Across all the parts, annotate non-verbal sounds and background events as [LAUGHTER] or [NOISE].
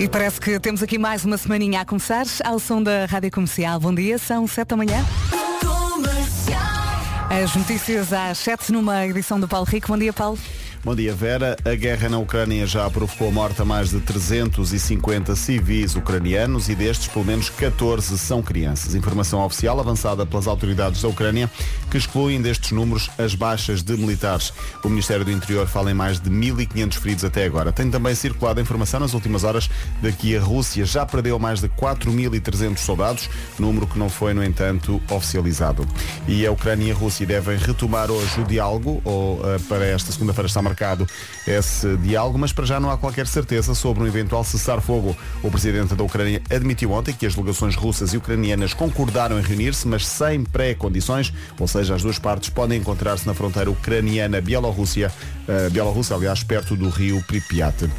E parece que temos aqui mais uma semaninha a começar ao som da Rádio Comercial. Bom dia, são 7 da manhã. As notícias às 7 numa edição do Paulo Rico. Bom dia, Paulo. Bom dia, Vera. A guerra na Ucrânia já provocou a morte a mais de 350 civis ucranianos e destes, pelo menos 14 são crianças. Informação oficial avançada pelas autoridades da Ucrânia que excluem destes números as baixas de militares. O Ministério do Interior fala em mais de 1.500 feridos até agora. Tem também circulado informação nas últimas horas de que a Rússia já perdeu mais de 4.300 soldados, número que não foi, no entanto, oficializado. E a Ucrânia e a Rússia devem retomar hoje o diálogo, ou uh, para esta segunda-feira está marcado esse diálogo, mas para já não há qualquer certeza sobre um eventual cessar-fogo. O presidente da Ucrânia admitiu ontem que as delegações russas e ucranianas concordaram em reunir-se, mas sem pré-condições, ou seja, as duas partes podem encontrar-se na fronteira ucraniana-bielorrússia, uh, Bielorrússia, aliás, perto do rio Pripyat.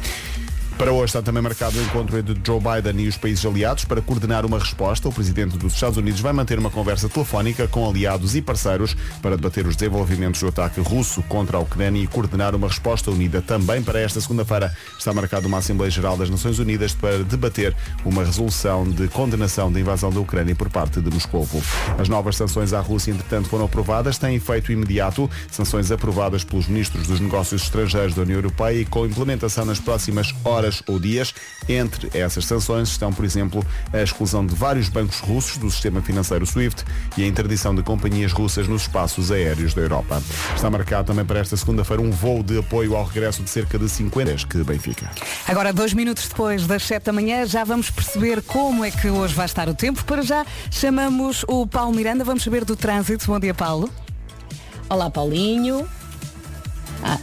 Para hoje está também marcado o encontro entre Joe Biden e os países aliados para coordenar uma resposta. O presidente dos Estados Unidos vai manter uma conversa telefónica com aliados e parceiros para debater os desenvolvimentos do ataque russo contra a Ucrânia e coordenar uma resposta unida. Também para esta segunda-feira está marcada uma Assembleia Geral das Nações Unidas para debater uma resolução de condenação da invasão da Ucrânia por parte de Moscou. As novas sanções à Rússia, entretanto, foram aprovadas, têm efeito imediato. Sanções aprovadas pelos ministros dos negócios estrangeiros da União Europeia e com implementação nas próximas horas ou dias. Entre essas sanções estão, por exemplo, a exclusão de vários bancos russos do sistema financeiro SWIFT e a interdição de companhias russas nos espaços aéreos da Europa. Está marcado também para esta segunda-feira um voo de apoio ao regresso de cerca de 50 que Benfica. Agora, dois minutos depois das 7 da manhã, já vamos perceber como é que hoje vai estar o tempo. Para já, chamamos o Paulo Miranda, vamos saber do trânsito. Bom dia, Paulo. Olá, Paulinho. Ah.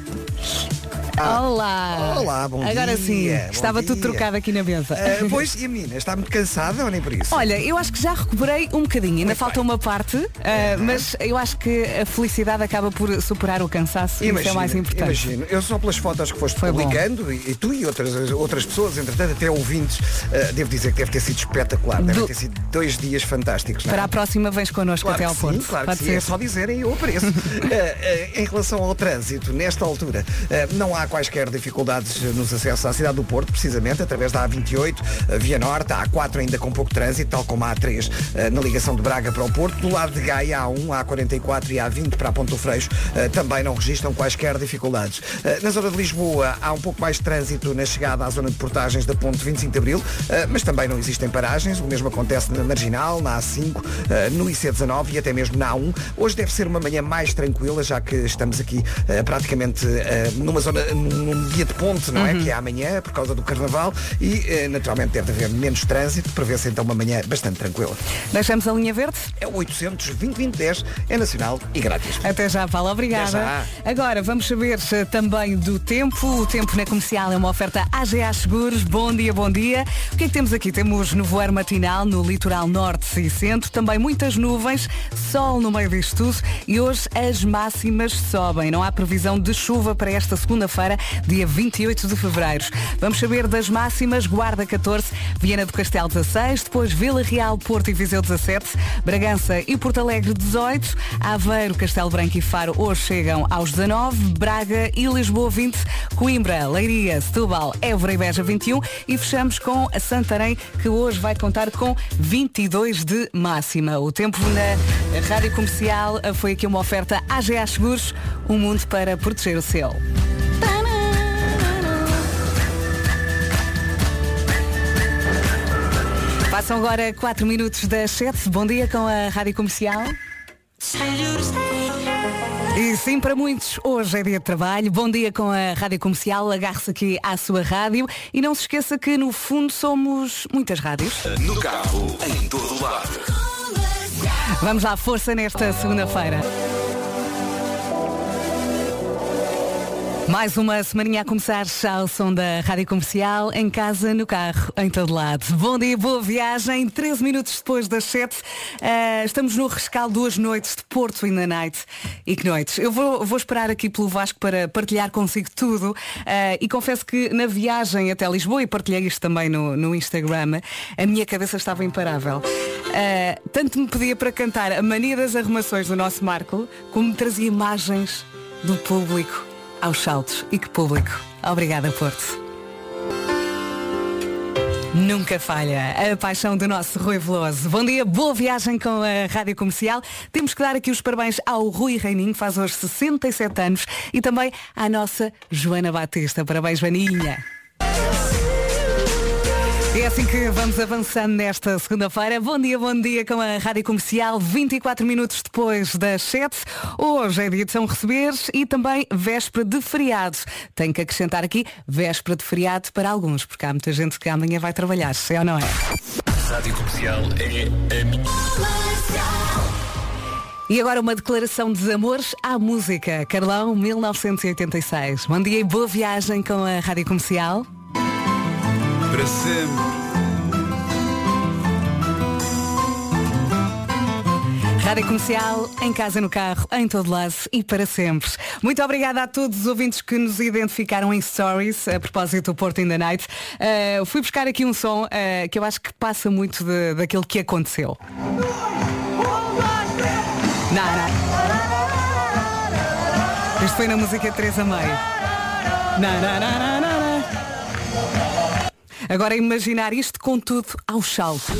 Olá! Olá, bom Agora dia. sim, bom estava tudo dia. trocado aqui na mesa. Ah, pois, e a menina, está muito cansada ou nem por isso? Olha, eu acho que já recuperei um bocadinho, ainda falta uma parte, ah, mas eu acho que a felicidade acaba por superar o cansaço e isso é mais importante. Imagino. Eu só pelas fotos que foste Foi publicando e, e tu e outras, outras pessoas, entretanto, até ouvintes, ah, devo dizer que deve ter sido espetacular. Devem Do- ter sido dois dias fantásticos. não é? Para a próxima vens connosco Claro até que ao sim, Porto. claro que Pode sim. ser. É só dizerem eu apareço. [LAUGHS] Em relação ao trânsito, nesta altura, eh, não há quaisquer dificuldades nos acessos à cidade do Porto, precisamente, através da A28, a Via Norte, a A4 ainda com pouco trânsito, tal como a A3 eh, na ligação de Braga para o Porto. Do lado de Gaia, a A1, a A44 e a A20 para a Ponto Freixo eh, também não registram quaisquer dificuldades. Eh, Na zona de Lisboa, há um pouco mais de trânsito na chegada à zona de portagens da Ponte 25 de Abril, eh, mas também não existem paragens. O mesmo acontece na Marginal, na A5, eh, no IC19 e até mesmo na A1. Hoje deve ser uma manhã mais tranquila, já que estamos aqui eh, praticamente eh, numa zona, num, dia de ponte, não é? Que é amanhã, por causa do Carnaval, e eh, naturalmente deve haver menos trânsito, prevê-se então uma manhã bastante tranquila. Deixamos a linha verde? É o 800 2010 é nacional e grátis. Até já, Paulo. Obrigada. Até Agora vamos saber eh, também do tempo. O tempo na comercial é uma oferta AGA Seguros. Bom dia, bom dia. O que é que temos aqui? Temos nevoeiro matinal no litoral norte e centro. Também muitas nuvens, sol no meio disto tudo. E hoje as máximas sobem. Não há previsão de chuva para esta segunda-feira, dia 28 de fevereiro. Vamos saber das máximas. Guarda 14, Viana do Castelo 16, depois Vila Real, Porto e Viseu 17, Bragança e Porto Alegre 18, Aveiro, Castelo Branco e Faro hoje chegam aos 19, Braga e Lisboa 20, Coimbra, Leiria, Setúbal, Évora e Beja 21 e fechamos com a Santarém que hoje vai contar com 22 de máxima. O tempo na Rádio Comercial foi aqui uma oferta AGA Seguros, um mundo para proteger o seu. Passam agora 4 minutos das 7. Bom dia com a Rádio Comercial. E sim, para muitos, hoje é dia de trabalho. Bom dia com a Rádio Comercial. Agarre-se aqui à sua rádio. E não se esqueça que, no fundo, somos muitas rádios. No carro, em todo lado. Vamos à força nesta segunda-feira. Mais uma semaninha a começar ao som da Rádio Comercial, em casa, no carro, em todo lado. Bom dia, boa viagem. 13 minutos depois das 7, eh, estamos no rescaldo duas noites de Porto in the Night. E que noites. Eu vou, vou esperar aqui pelo Vasco para partilhar consigo tudo. eh, e confesso que na viagem até Lisboa, e partilhei isto também no, no Instagram, a minha cabeça estava imparável. Eh, tanto me pedia para cantar a mania das arrumações do nosso Marco, como me trazia imagens do público aos saltos. E que público. Obrigada, Porto. Nunca falha. A paixão do nosso Rui Veloso. Bom dia, boa viagem com a Rádio Comercial. Temos que dar aqui os parabéns ao Rui Reininho, que faz hoje 67 anos, e também à nossa Joana Batista. Parabéns, Vaninha. É assim que vamos avançando nesta segunda-feira. Bom dia, bom dia com a Rádio Comercial, 24 minutos depois das 7. Hoje é dia de São Receberes e também véspera de feriado. Tenho que acrescentar aqui véspera de feriado para alguns, porque há muita gente que amanhã vai trabalhar, se é ou não é? Rádio Comercial é a minha. E agora uma declaração de amores à música. Carlão, 1986. Bom dia e boa viagem com a Rádio Comercial. Para sempre. Rádio Comercial, em casa, no carro, em todo lado e para sempre. Muito obrigada a todos os ouvintes que nos identificaram em Stories, a propósito do Porto in the Night. Uh, fui buscar aqui um som uh, que eu acho que passa muito de- daquilo que aconteceu. Não. Isto foi na música 3 a não, não, não, não. Agora imaginar isto com tudo ao salto.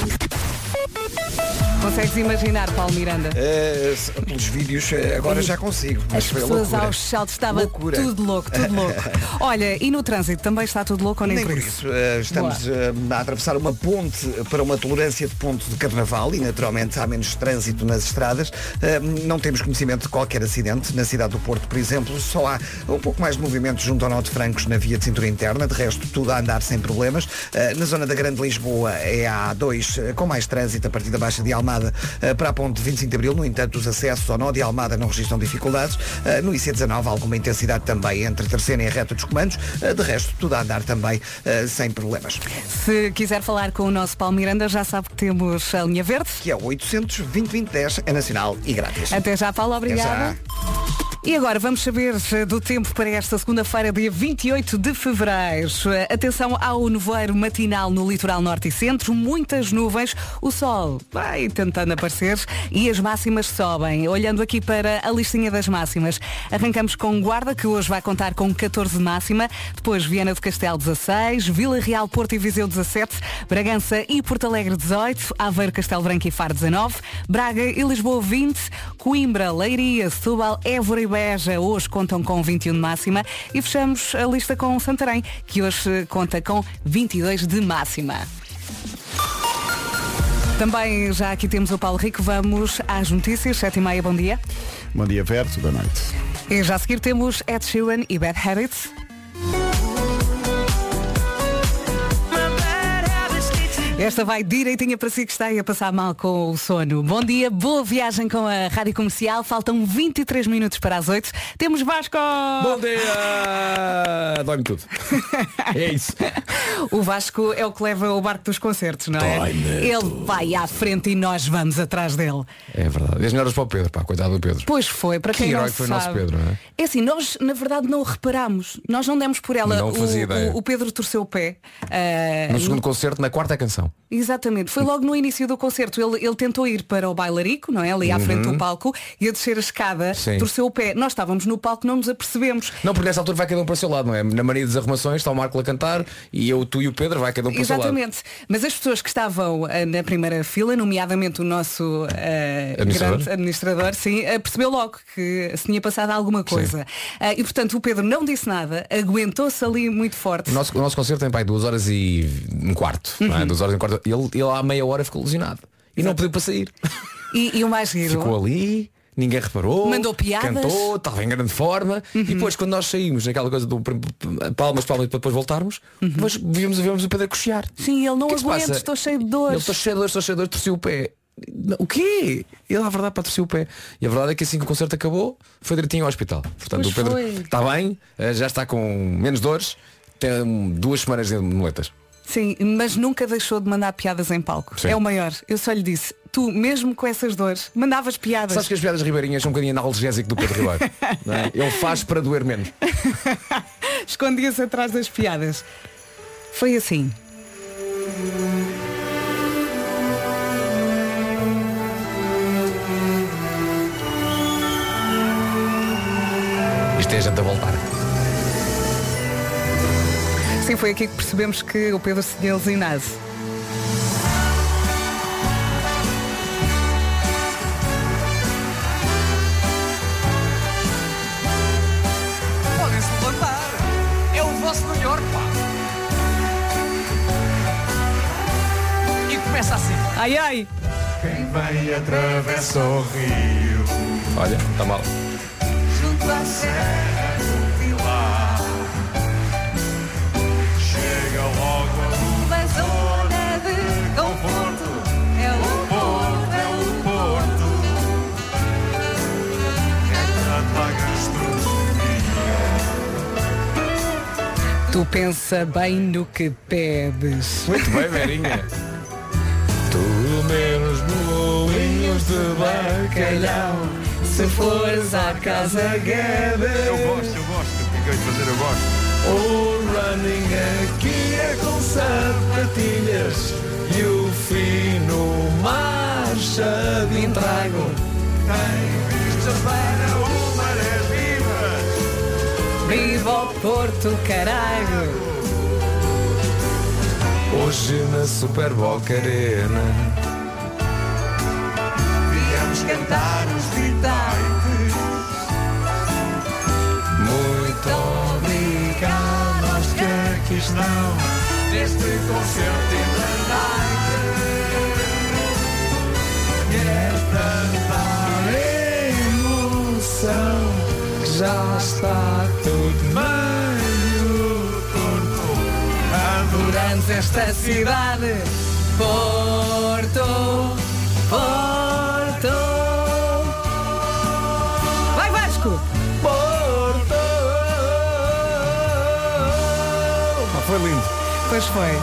Consegues imaginar, Paulo Miranda? Eh, se- pelos vídeos eh, agora já consigo. Mas As foi pessoas aos saltos estava Loucura. tudo louco, tudo louco. [LAUGHS] Olha, e no trânsito também está tudo louco ou nem, Nem por isso. Eh, estamos eh, a atravessar uma ponte para uma tolerância de ponto de carnaval e naturalmente há menos trânsito nas estradas. Eh, não temos conhecimento de qualquer acidente. Na cidade do Porto, por exemplo, só há um pouco mais de movimento junto ao Nó de Francos na via de cintura interna. De resto, tudo a andar sem problemas. Na zona da Grande Lisboa é a A2 eh, com mais trânsito a partir da Baixa de Almada eh, para a ponte de 25 de Abril. No entanto, os acessos ao Nó de Almada não registram dificuldades. Eh, no IC19 alguma intensidade também entre a terceira e a reta dos comandos. Eh, de resto, tudo a andar também sem problemas. Se quiser falar com o nosso Paulo Miranda, já sabe que temos a linha verde. Que é o 800 2010 é nacional e grátis. Até já, Paulo, obrigada. já. E agora vamos saber eh, do tempo para esta segunda-feira, dia 28 de fevereiro. Eh, Atenção ao nevoeiro matinal no litoral norte e centro, muitas nuvens, o sol vai tentando aparecer e as máximas sobem. Olhando aqui para a listinha das máximas, arrancamos com Guarda, que hoje vai contar com 14 de máxima, depois Viana do Castelo 16, Vila Real, Porto e Viseu 17, Bragança e Porto Alegre 18, Aveiro, Castelo Branco e Faro 19, Braga e Lisboa 20, Coimbra, Leiria, Setúbal, Évora e Beja hoje contam com 21 de máxima e fechamos a lista com Santarém, que hoje conta com 22 de máxima. Também já aqui temos o Paulo Rico, vamos às notícias, 7 e meia, bom dia. Bom dia, Verto, boa noite. E já a seguir temos Ed Sheeran e Bad Habits. Esta vai direitinha para si que está aí a passar mal com o sono. Bom dia, boa viagem com a Rádio Comercial. Faltam 23 minutos para as 8. Temos Vasco! Bom dia! Dói-me tudo. É isso. [LAUGHS] O Vasco é o que leva o barco dos concertos, não é? Ele vai à frente e nós vamos atrás dele. É verdade. E as melhoras para o Pedro, pá, coitado do Pedro. Pois foi, para Que quem herói não que foi o nosso sabe. Pedro, não é? É assim, nós na verdade não o reparámos. Nós não demos por ela. Não o, fazia ideia. o- o Pedro torceu o pé. ah, No segundo concerto, na quarta canção. Exatamente, foi logo no início do concerto. Ele, ele tentou ir para o bailarico, não é? Ali à frente do palco, e a descer a escada, Uhum. Sim. torceu o pé. Nós estávamos no palco, não nos apercebemos. Não, porque nessa altura vai cada um para o seu lado, não é? Na mania das arrumações está o Marco a cantar e eu, tu e o Pedro vai cada um para o seu lado. Exatamente. Mas as pessoas que estavam ah, na primeira fila, nomeadamente o nosso ah, Administrador? grande administrador, sim, ah, percebeu logo que se tinha passado alguma coisa. E portanto o Pedro não disse nada, aguentou-se ali muito forte. O nosso, o nosso concerto tem pai duas horas e um quarto. Não Uhum. é? Duas horas Ele, ele há meia hora ficou lesionado. E não pediu para sair. E, e o mais [LAUGHS] giro. Ficou ali, ninguém reparou. Mandou piadas. Uhum. Cantou, estava em grande forma. E depois quando nós saímos, naquela coisa do palmas, palmas, para depois voltarmos, mas vimos, vimos o Pedro coxear. Sim, ele não que é aguenta, estou cheio de dores. estou cheio de dores, estou cheio de dores, torci o pé. O quê? Ele, a verdade, para torcer o pé. E a verdade é que assim que o concerto acabou, foi direitinho ao hospital. Portanto, Pois o Pedro foi. está bem, eh, já está com menos dores, tem duas semanas de muletas. Sim, mas nunca deixou de mandar piadas em palco. Sim. É o maior. Eu só lhe disse, tu, mesmo com essas dores, mandavas piadas. Sabes que as piadas ribeirinhas são um bocadinho analgésico do Pedro Ribeiro. [LAUGHS] é? Ele faz para doer menos. [LAUGHS] Escondia-se atrás das piadas. Foi assim. Isto é a gente a voltar. Sim, foi aqui que percebemos que o Pedro se tinha lesionado. Podem se levantar. É o vosso York, pá. E começa assim. Ai ai! Quem vem atravessa o rio. Olha, está mal. Junto à serra Tu pensa bem no que pedes. Muito bem, Verinha. Tudo menos bolinhos de bacalhau. Se fores à casa Eu Guedes. gosto, eu gosto. O que é que eu fazer? Eu gosto. O running aqui é com sapatilhas e o fino marcha de entrago. Tem vistas para o. Viva o Porto, caralho! Hoje na Super Boca Arena. Viemos cantar os gritantes. Muito obrigado aos que aqui estão. Neste concerto in the night. É tanta já está tudo meio torto. Adoramos esta cidade. Porto, Porto. Vai Vasco! Porto! Ah, foi lindo. Pois foi.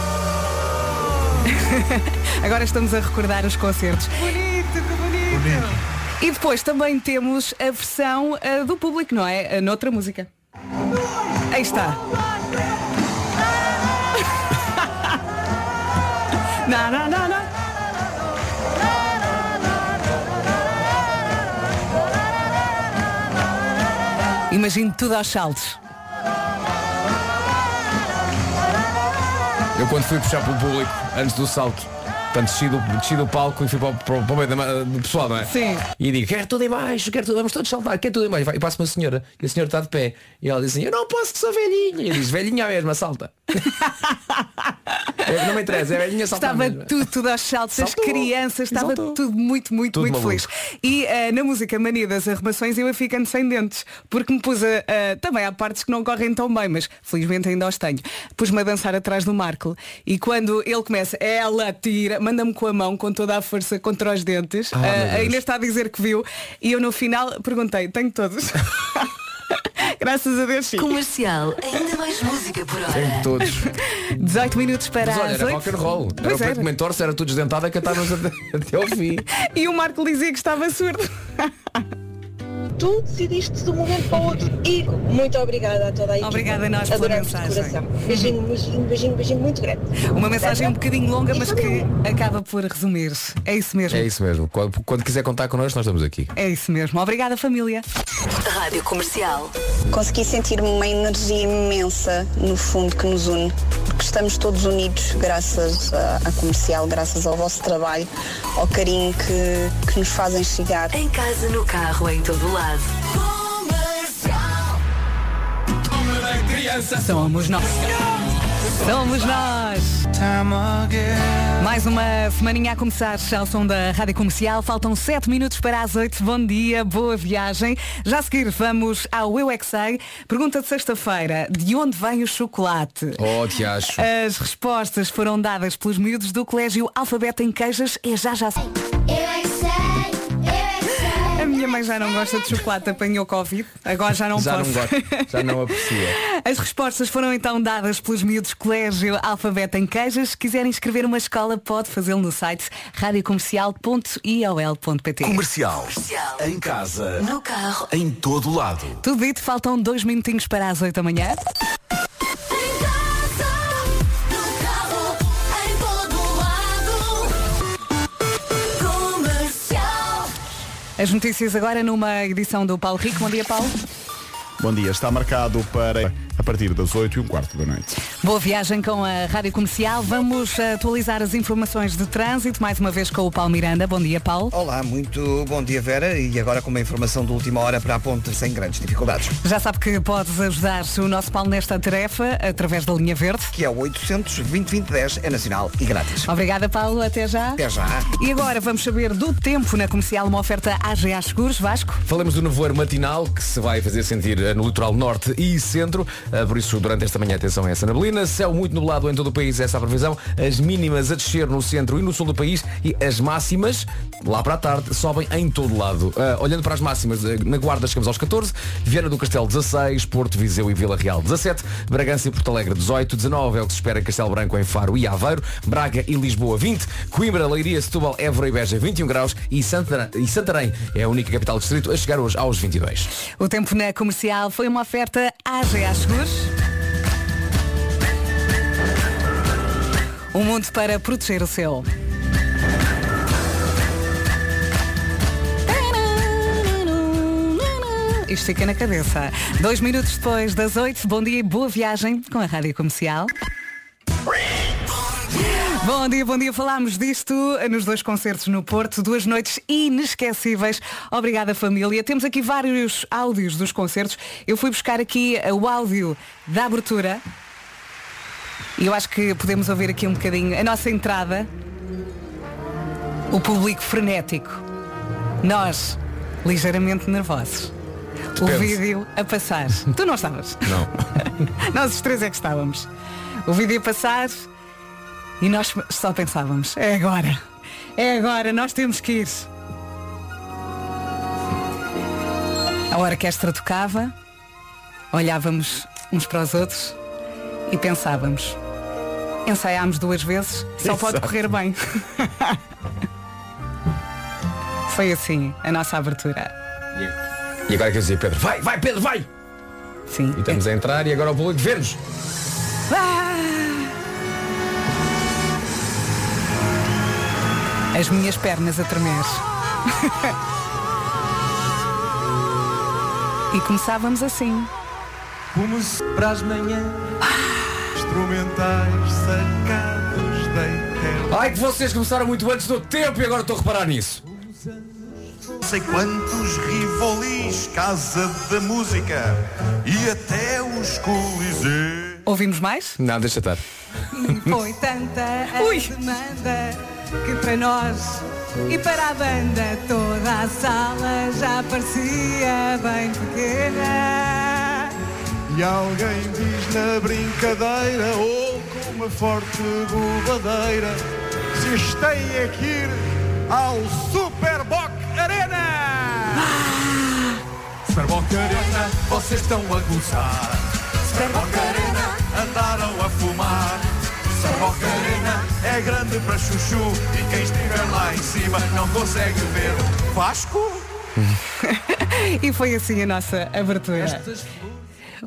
[LAUGHS] Agora estamos a recordar os concertos. Bonito, que bonito. E depois também temos a versão ah, do público, não é? Ah, noutra música. Aí está. não, não, não, não. Imagino tudo aos saltos. Eu quando fui puxar pelo público, antes do salto, portanto desci do, desci do palco e fui para, o- para, para o meio da do pessoal, não é? Sim. E digo, quero tudo em baixo, quero tudo, vamos todos saltar, quero tudo em baixo. E passa uma senhora, e a senhora está de pé. E ela diz assim, eu não posso que sou velhinha. E disse, velhinha mesmo, salta. [LAUGHS] É, não me interessa, é velhinha salta Estava mesmo. tudo, tudo aos saltos, as crianças, estava Saltou. tudo muito, muito, Tudo muito maluco. feliz. E eh, na música Mania das Arrumações eu ia ficando sem dentes, porque me pus a, a- também há partes que não correm tão bem, mas felizmente ainda os tenho. Pus-me a dançar atrás do Marco e quando ele começa, ela tira, manda-me com a mão com toda a força contra os dentes. Ah, meu Eh, Deus. a Inês está a dizer que viu e eu no final perguntei, tenho todos. [LAUGHS] [LAUGHS] Graças a Deus sim. Comercial, ainda mais música por hora. Tem todos. [LAUGHS] 18 minutos para Mas olha, as era 8. rock and roll. Era o preto era. mentor, se era tudo desdentado a cantar-nos até, [LAUGHS] até ao fim. E o Marco dizia que estava surdo. Tu decidiste de um momento para o outro. E muito obrigada a toda a equipa. Obrigada a nós pela mensagem. Beijinho, beijinho, beijinho, beijinho muito grande. Uma mensagem um Certo? bocadinho longa, mas sabe que um- acaba por resumir. É isso mesmo. É isso mesmo. Quando, quando quiser contar connosco, nós estamos aqui. É isso mesmo. Obrigada, família. Rádio Comercial. Consegui sentir uma energia imensa no fundo que nos une, porque estamos todos unidos graças à, à comercial, graças ao vosso trabalho, ao carinho que, que nos fazem chegar. Em casa, no carro, em todo lado. Somos nós. Somos nós. Mais uma semaninha a começar ao som da Rádio Comercial. Faltam 7 minutos para as 8. Bom dia, boa viagem. Já a seguir vamos ao Eu é. Pergunta de sexta-feira. De onde vem o chocolate? Oh, te acho. As respostas foram dadas pelos miúdos do Colégio Alfabeto em Queijas. É já já. A minha mãe já não gosta de chocolate, apanhou Covid. Agora já não já posso. não gosto, já não aprecia. [LAUGHS] As respostas foram então dadas pelos miúdos Colégio Alfabeto em Queijas. Se quiserem escrever uma escola, pode fazê-lo no site radiocomercial.iol.pt Comercial. Em casa. No carro. Em todo lado. Tudo dito, faltam dois minutinhos para as 8 da manhã. As notícias agora numa edição do Paulo Rico. Bom dia, Paulo. Bom dia. Está marcado para a partir das 8 e um quarto da noite. Boa viagem com a Rádio Comercial. Vamos atualizar as informações de trânsito, mais uma vez com o Paulo Miranda. Bom dia, Paulo. Olá, muito bom dia Vera e agora com uma informação de última hora para a ponte sem grandes dificuldades. Já sabe que podes ajudar o nosso Paulo nesta tarefa através da linha verde. Que é o 800 2010 é nacional e grátis. Obrigada, Paulo. Até já. Até já. E agora vamos saber do tempo na comercial, uma oferta AGA Seguros. Vasco. Falamos do nevoeiro matinal que se vai fazer sentir no litoral norte e centro. Eh, Por isso, durante esta manhã, atenção a essa neblina. Céu muito nublado em todo o país, essa é a previsão. As mínimas a descer no centro e no sul do país e as máximas, lá para a tarde, sobem em todo lado. Eh, olhando para as máximas, eh, na Guarda chegamos aos 14, Viana do Castelo 16, Porto, Viseu e Vila Real 17, Bragança e Porto Alegre 18, 19 é o que se espera Castelo Branco, em Faro e Aveiro, Braga e Lisboa 20, Coimbra, Leiria, Setúbal, Évora e Beja 21 graus e Santana- e Santarém é a única capital do distrito a chegar hoje aos 22. O tempo na comercial foi uma oferta AGA Seguros. Um mundo para proteger o seu. Isto fica na cabeça. Dois minutos depois das oito, bom dia e boa viagem com a Rádio Comercial. Bom dia, bom dia. Falámos disto nos dois concertos no Porto, duas noites inesquecíveis. Obrigada, família. Temos aqui vários áudios dos concertos. Eu fui buscar aqui o áudio da abertura. E eu acho que podemos ouvir aqui um bocadinho a nossa entrada. O público frenético. Nós, ligeiramente nervosos. O Depende. vídeo a passar. tu não estavas? Não. [LAUGHS] Nós os três é que estávamos. O vídeo a passar e nós só pensávamos, é agora. É agora, nós temos que ir. A orquestra tocava, olhávamos uns para os outros e pensávamos, ensaiámos duas vezes, só pode Exato. correr bem. Foi assim a nossa abertura. E agora quer dizer, Pedro, vai, vai, Pedro, vai! Sim. E estamos a entrar e agora o público vê-nos. As minhas pernas a tremer. [LAUGHS] e começávamos assim. Como se para as manhãs instrumentais sacados da internet. Ai que vocês começaram muito antes do tempo e agora estou a reparar nisso. Não sei quantos rivolis, Casa da Música e até os Coliseu. Ouvimos mais? Não, deixa estar. Foi tanta a demanda que para nós e para a banda toda a sala já parecia bem pequena. E alguém diz na brincadeira ou com uma forte bobadeira se é que ir ao Superboc Arena! Superboc Arena, vocês estão a gozar. Superboc Arena, andaram a fumar. Superboc Arena é grande para chuchu e quem estiver lá em cima não consegue ver. Vasco? [LAUGHS] e foi assim a nossa abertura.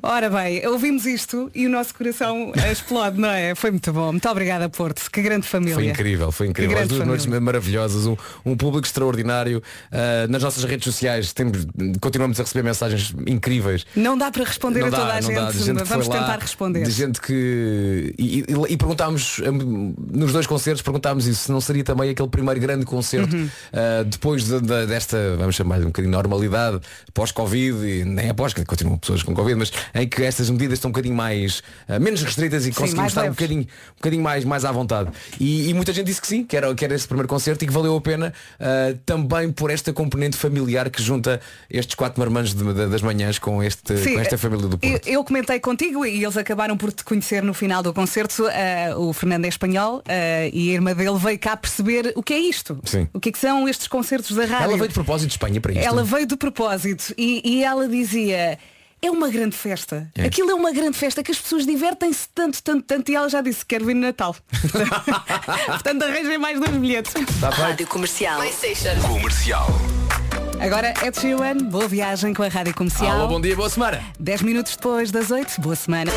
Ora bem, ouvimos isto e o nosso coração [LAUGHS] explode, não é? Foi muito bom. Muito obrigada, Porto. Que grande família. Foi incrível, foi incrível. As duas noites família. maravilhosas, um, um público extraordinário. Ah, nas nossas redes sociais temos, continuamos a receber mensagens incríveis. Não dá para responder Não a toda dá, a não gente. dá, de gente Vamos lá, tentar responder. De gente que. E, e- e perguntámos, hum, nos dois concertos, perguntámos isso, se não seria também aquele primeiro grande concerto Uhum. ah, depois de- de- desta, vamos chamar-lhe um bocadinho normalidade, pós-Covid, e nem é pós, que continuam pessoas com Covid, mas em que estas medidas estão um bocadinho mais ah, menos restritas e conseguimos mais estar um leves. bocadinho, um bocadinho mais, mais à vontade. E, e muita gente disse que sim, que era, que era esse primeiro concerto e que valeu a pena ah, também por esta componente familiar que junta estes quatro marmanjos de- de- das manhãs com, este, Sim, com esta família do eu, Porto. eu comentei contigo e eles acabaram por te conhecer no final do concerto. eh, o Fernando é espanhol eh, e a irmã dele veio cá perceber o que é isto. Sim. O que é que são estes concertos da rádio. Ela veio de propósito de Espanha para isto. Ela veio de propósito e, e ela dizia é uma grande festa. É. Aquilo é uma grande festa que as pessoas divertem-se tanto, tanto, tanto. E ela já disse, quero vir no Natal. [LAUGHS] Portanto, arranjem mais dois bilhetes. Tá Rádio Comercial. Comercial. Agora é de Sheeran, boa viagem com a Rádio Comercial. Alô, bom dia, boa semana. 10 minutos depois das 8, boa semana.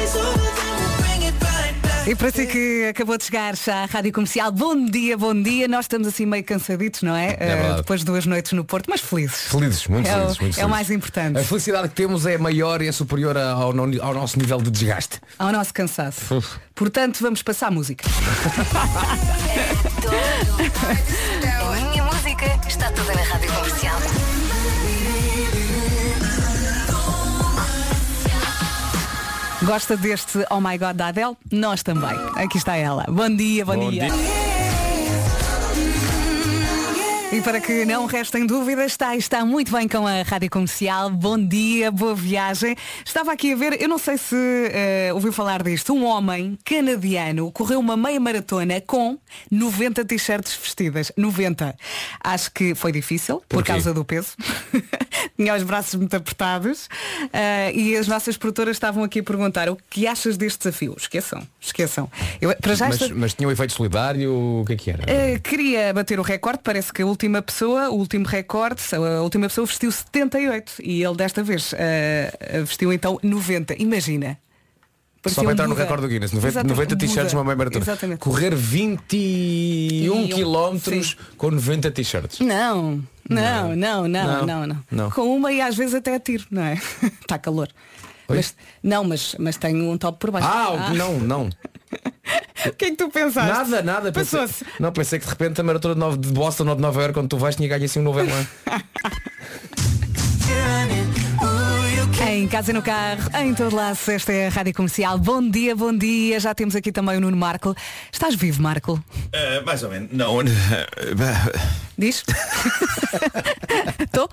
E para si que acabou de chegar já à Rádio Comercial, bom dia, bom dia. Nós estamos assim meio cansaditos, não é? Eh, verdade. depois de duas noites no Porto, mas felizes. Felizes, muito É o- felizes, muito é o felizes. mais importante. A felicidade que temos é maior e é superior ao, ao nosso nível de desgaste. Ao nosso cansaço. Uf. Portanto, vamos passar a música. [LAUGHS] A minha música está toda na rádio comercial. Gosta deste Oh My God da Adele? Nós também. Aqui está ela. Bom dia, bom, Bom dia. dia. E para que não restem dúvidas, está, está muito bem com a Rádio Comercial. Bom dia, boa viagem. Estava aqui a ver, eu não sei se eh, ouviu falar disto, um homem canadiano correu uma meia maratona com 90 t-shirts vestidas. 90. Acho que foi difícil, por Porquê? causa do peso. [LAUGHS] Tinha os braços muito apertados. Eh, e as nossas produtoras estavam aqui a perguntar o que achas deste desafio? Esqueçam, esqueçam. Eu, para já Mas, esta- mas tinha um efeito solidário, o que é que era? Uh, queria bater o recorde, parece que a última pessoa, o último recorde, a última pessoa vestiu 78 e ele desta vez uh, vestiu então 90. Imagina. Só Parecia para um entrar no recorde do Guinness. 90, Exatamente, 90 um t-shirts numa meia maratona. Exatamente. Correr 21 um, km com 90 t-shirts. Não, não, não, não, Não, não, não. Com uma e às vezes até a tiro, não é? Está [LAUGHS] calor. Mas, não, mas, mas tenho um top por baixo. Ah, não, não. O que é que tu pensaste? Nada, nada. Passou-se. não, pensei que de repente a maratona de, de Boston ou de Nova Iorque, quando tu vais, tinha ganho assim um novo elan. [LAUGHS] Em casa e no carro, em todo lado, esta é a Rádio Comercial. Bom dia, bom dia. Já temos aqui também o Nuno Marco. Estás vivo, Marco? Uh, mais ou menos. Não. Diz? [LAUGHS] Estou?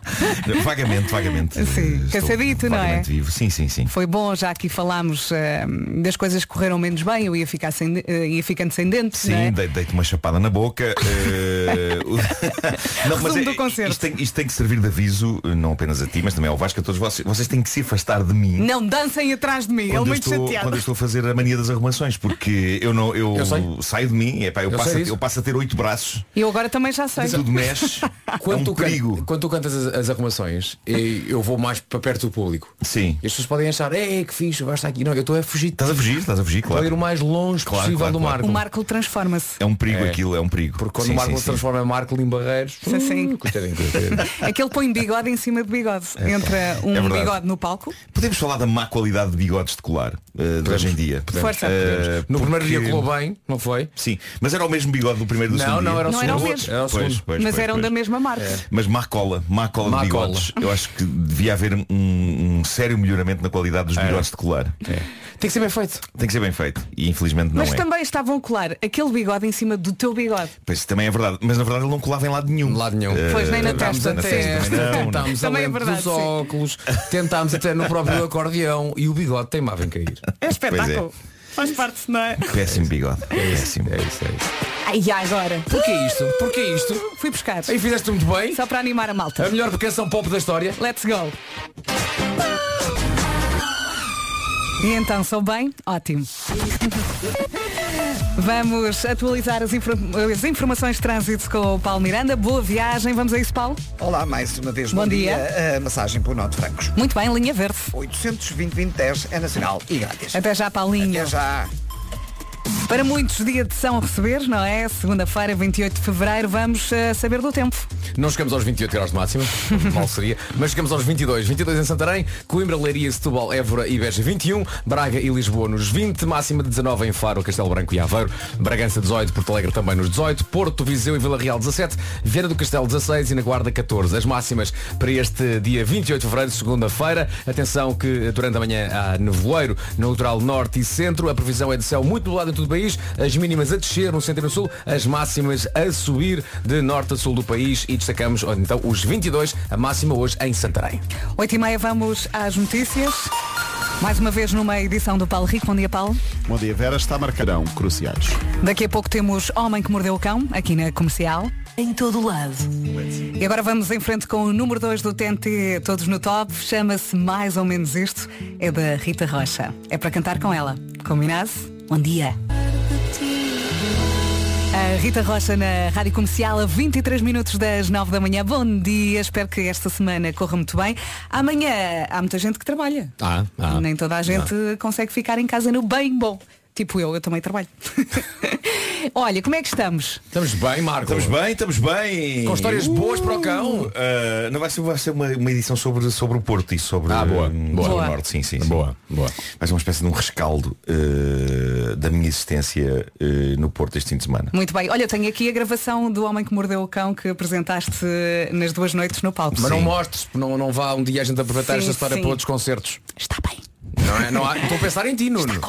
vagamente, vagamente. Sim, Estou cansadito, não é? vivo. Sim, sim, sim. Foi bom, já aqui falámos eh, das coisas que correram menos bem, eu ia, ficar sem, eh, ia ficando sem dentes, Sim, é? dei- dei-te uma chapada na boca. eh, [LAUGHS] [LAUGHS] não, do concerto. isto, tem, isto tem que servir de aviso, eh, não apenas a ti, mas também ao Vasco, a todos vocês. Vocês têm que se afastar de mim. Não dancem atrás de mim, eu, muito estou, chateado. quando eu estou a fazer a mania das arrumações, porque eu não eu, Eu saio de mim, epá, eu, Eu passo a, eu passo a ter oito braços, E eu agora também já sei. tudo mexe, [LAUGHS] é Quando, um tu, can- perigo. quando tu cantas as, as arrumações, eu vou mais para perto do público. Sim. E as pessoas podem achar, é que fixe, vai estar aqui. Não, eu estou a fugir. Estás a fugir, estás a fugir, Estou a ir claro. o mais longe Claro, possível claro, do claro. Marco. O Marco transforma-se. É um perigo É. aquilo, é um perigo. Porque quando Sim, o Marco sim, se sim. transforma em Marco em Barreiros. Sim, sim. uh, coitadinho, coitadinho. É que [LAUGHS] ele põe bigode em cima de bigode. Entra um É bigode no palco. Podemos falar da má qualidade de bigodes de colar eh, de hoje em dia. Força. Eh, No primeiro dia porque- colou bem, não foi? Sim, mas era o mesmo bigode do primeiro do Não, segundo não, dia. era o Não era o segundo. mesmo. Era o Pois, segundo. pois, mas pois, eram pois. da mesma marca. Mas má cola, má cola Má de bigodes. Eu acho que devia haver um sério melhoramento na qualidade dos bigodes de colar. Tem que ser bem feito. Tem que ser bem feito. E infelizmente não Mas é. também estavam a colar aquele bigode em cima do teu bigode. Pois também é verdade. Mas na verdade ele não colava em lado nenhum. De lado nenhum. Eh, Pois, nem na Tentámos testa. a na Sim. testa também não, não. tentámos Também é verdade, dos sim. óculos, tentámos até no próprio [LAUGHS] acordeão e o bigode teimava em cair. É espetáculo. Faz parte, não é? Péssimo bigode. Péssimo. É isso, é isso. Ai, e agora? Porquê isto? Porquê isto? Fui buscar. Aí fizeste muito bem. Só para animar a malta. A melhor canção pop da história. Let's go. E então, sou bem? Ótimo. Vamos atualizar as, infor- as informações de trânsito com o Paulo Miranda. Boa viagem. Vamos a isso, Paulo? Olá, mais uma vez. Bom dia. A massagem pelo Norte Francos. Muito bem, linha verde. 820 2010 é nacional e grátis. Até já, Paulinho. Até já. Para muitos, dia de São Receber, não é? Segunda-feira, 28 de Fevereiro, vamos eh, saber do tempo. Não chegamos aos 28 graus de máxima, [LAUGHS] mal seria, mas chegamos aos 22. 22 em Santarém, Coimbra, Leiria, Setúbal, Évora e Beja 21, Braga e Lisboa nos 20, máxima de 19 em Faro, Castelo Branco e Aveiro, Bragança 18, Porto Alegre também nos 18, Porto, Viseu e Vila Real 17, Vieira do Castelo 16 e na Guarda 14. As máximas para este dia 28 de Fevereiro, segunda-feira. Atenção que durante a manhã há nevoeiro no litoral norte e centro. A previsão é de céu muito nublado em todo o país, as mínimas a descer no centro e no sul, as máximas a subir de norte a sul do país e destacamos então os 22, a máxima hoje em Santarém. 8 e meia, vamos às notícias. Mais uma vez numa edição do Paulo Rico. Bom dia, Paulo. Bom dia, Vera. Está marcarão cruciais. Daqui a pouco temos Homem que Mordeu o Cão, aqui na Comercial. Em todo lado. E agora vamos em frente com o número 2 do TNT, todos no top. Chama-se Mais ou Menos Isto. É da Rita Rocha. É para cantar com ela. Combinado? Bom dia. A Rita Rocha na Rádio Comercial a 23 minutos das 9 da manhã. Bom dia, espero que esta semana corra muito bem. Amanhã há muita gente que trabalha. Ah, ah. Nem toda a gente consegue ficar em casa no bem bom. Tipo eu, eu também trabalho. [LAUGHS] Olha, como é que estamos? Estamos bem, Marco. Estamos bem, estamos bem. Com histórias boas para o cão. Uh, não vai ser, vai ser uma, uma edição sobre, sobre o Porto e sobre, Ah, boa, hum, boa. sobre Boa. o Norte, sim, sim, sim. Boa, boa. Vai ser uma espécie de um rescaldo uh, da minha existência uh, no Porto este fim de semana. Muito bem. Olha, eu tenho aqui a gravação do Homem que Mordeu o Cão que apresentaste nas duas noites no palco. Mas não mostres, não, não vá um dia a gente aproveitar Sim, esta história sim. para outros concertos. Está bem. Não é? Não há, estou a pensar em ti, Nuno.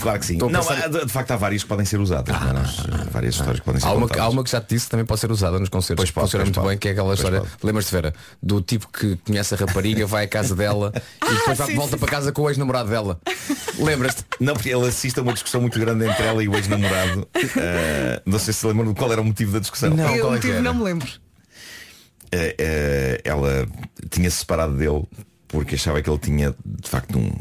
Claro que sim. Estou a Não, pensar- há- de, de facto há várias que podem ser usadas. não é? Nós, várias histórias que podem ser Há uma, contadas. há uma que já te disse que também pode ser usada nos concertos. Pois pode, Funciona pois muito pode. bem, que é aquela Pois história. pode. Lembras-te, Vera? Do tipo que conhece a rapariga, vai à casa dela [LAUGHS] e depois vai- sim, volta sim, para casa com o ex-namorado dela. Lembras-te? Não, porque ele assiste a uma discussão muito grande entre ela e o ex-namorado. Uh, [LAUGHS] não sei se lembram qual era o motivo da discussão. Não, eu qual é que era? não me lembro. Eh, eh, ela tinha se separado dele porque achava que ele tinha de facto um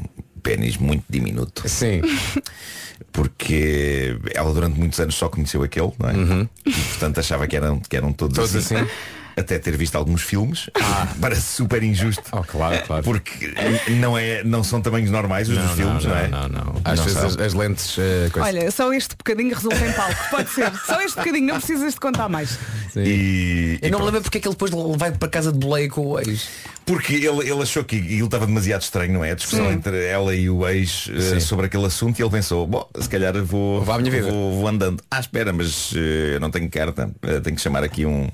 pênis muito diminuto. Sim. [LAUGHS] Porque ela durante muitos anos só conheceu aquele, não é? E portanto achava que eram, que eram todos, Todos assim. assim. [LAUGHS] Até ter visto alguns filmes. [LAUGHS] Parece super injusto. Oh, claro, claro. Porque não, é, não são tamanhos normais os dos filmes, não, é? não, não. Às Não vezes as, as lentes. coisa- Olha, só este bocadinho resulta em palco. Pode ser. [LAUGHS] Só este bocadinho, não precisas de contar mais. Sim. E, Eu e não lembro porque é que ele depois vai para casa de boleia com o ex. Porque ele, ele achou que aquilo estava demasiado estranho, não é? A discussão entre ela e o ex Sim. sobre aquele assunto e ele pensou, bom, se calhar vou, Vou à minha vida." vou, vou andando. Ah, espera, mas eh, eu não tenho carta, tenho que chamar aqui um,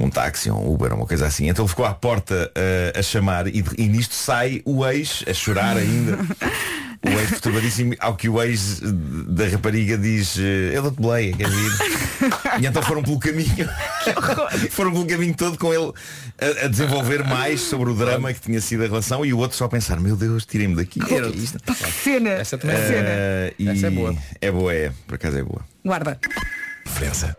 um táxi, um Uber, uma coisa assim. Então ele ficou à porta eh, a chamar e, e nisto sai o ex a chorar ainda. [LAUGHS] O ex perturbadíssimo, ao que o ex da rapariga diz, eh, eu dou-te boleia, queres ir? E então foram pelo caminho. [LAUGHS] foram pelo caminho todo com ele a, a desenvolver mais sobre o drama que tinha sido a relação e o outro só a pensar, meu Deus, tirem-me daqui. Era isto. Pá, que cena. Essa também Que é cena. Eh, e Essa é boa. É boa, é. Por acaso é boa. Guarda. Diferença.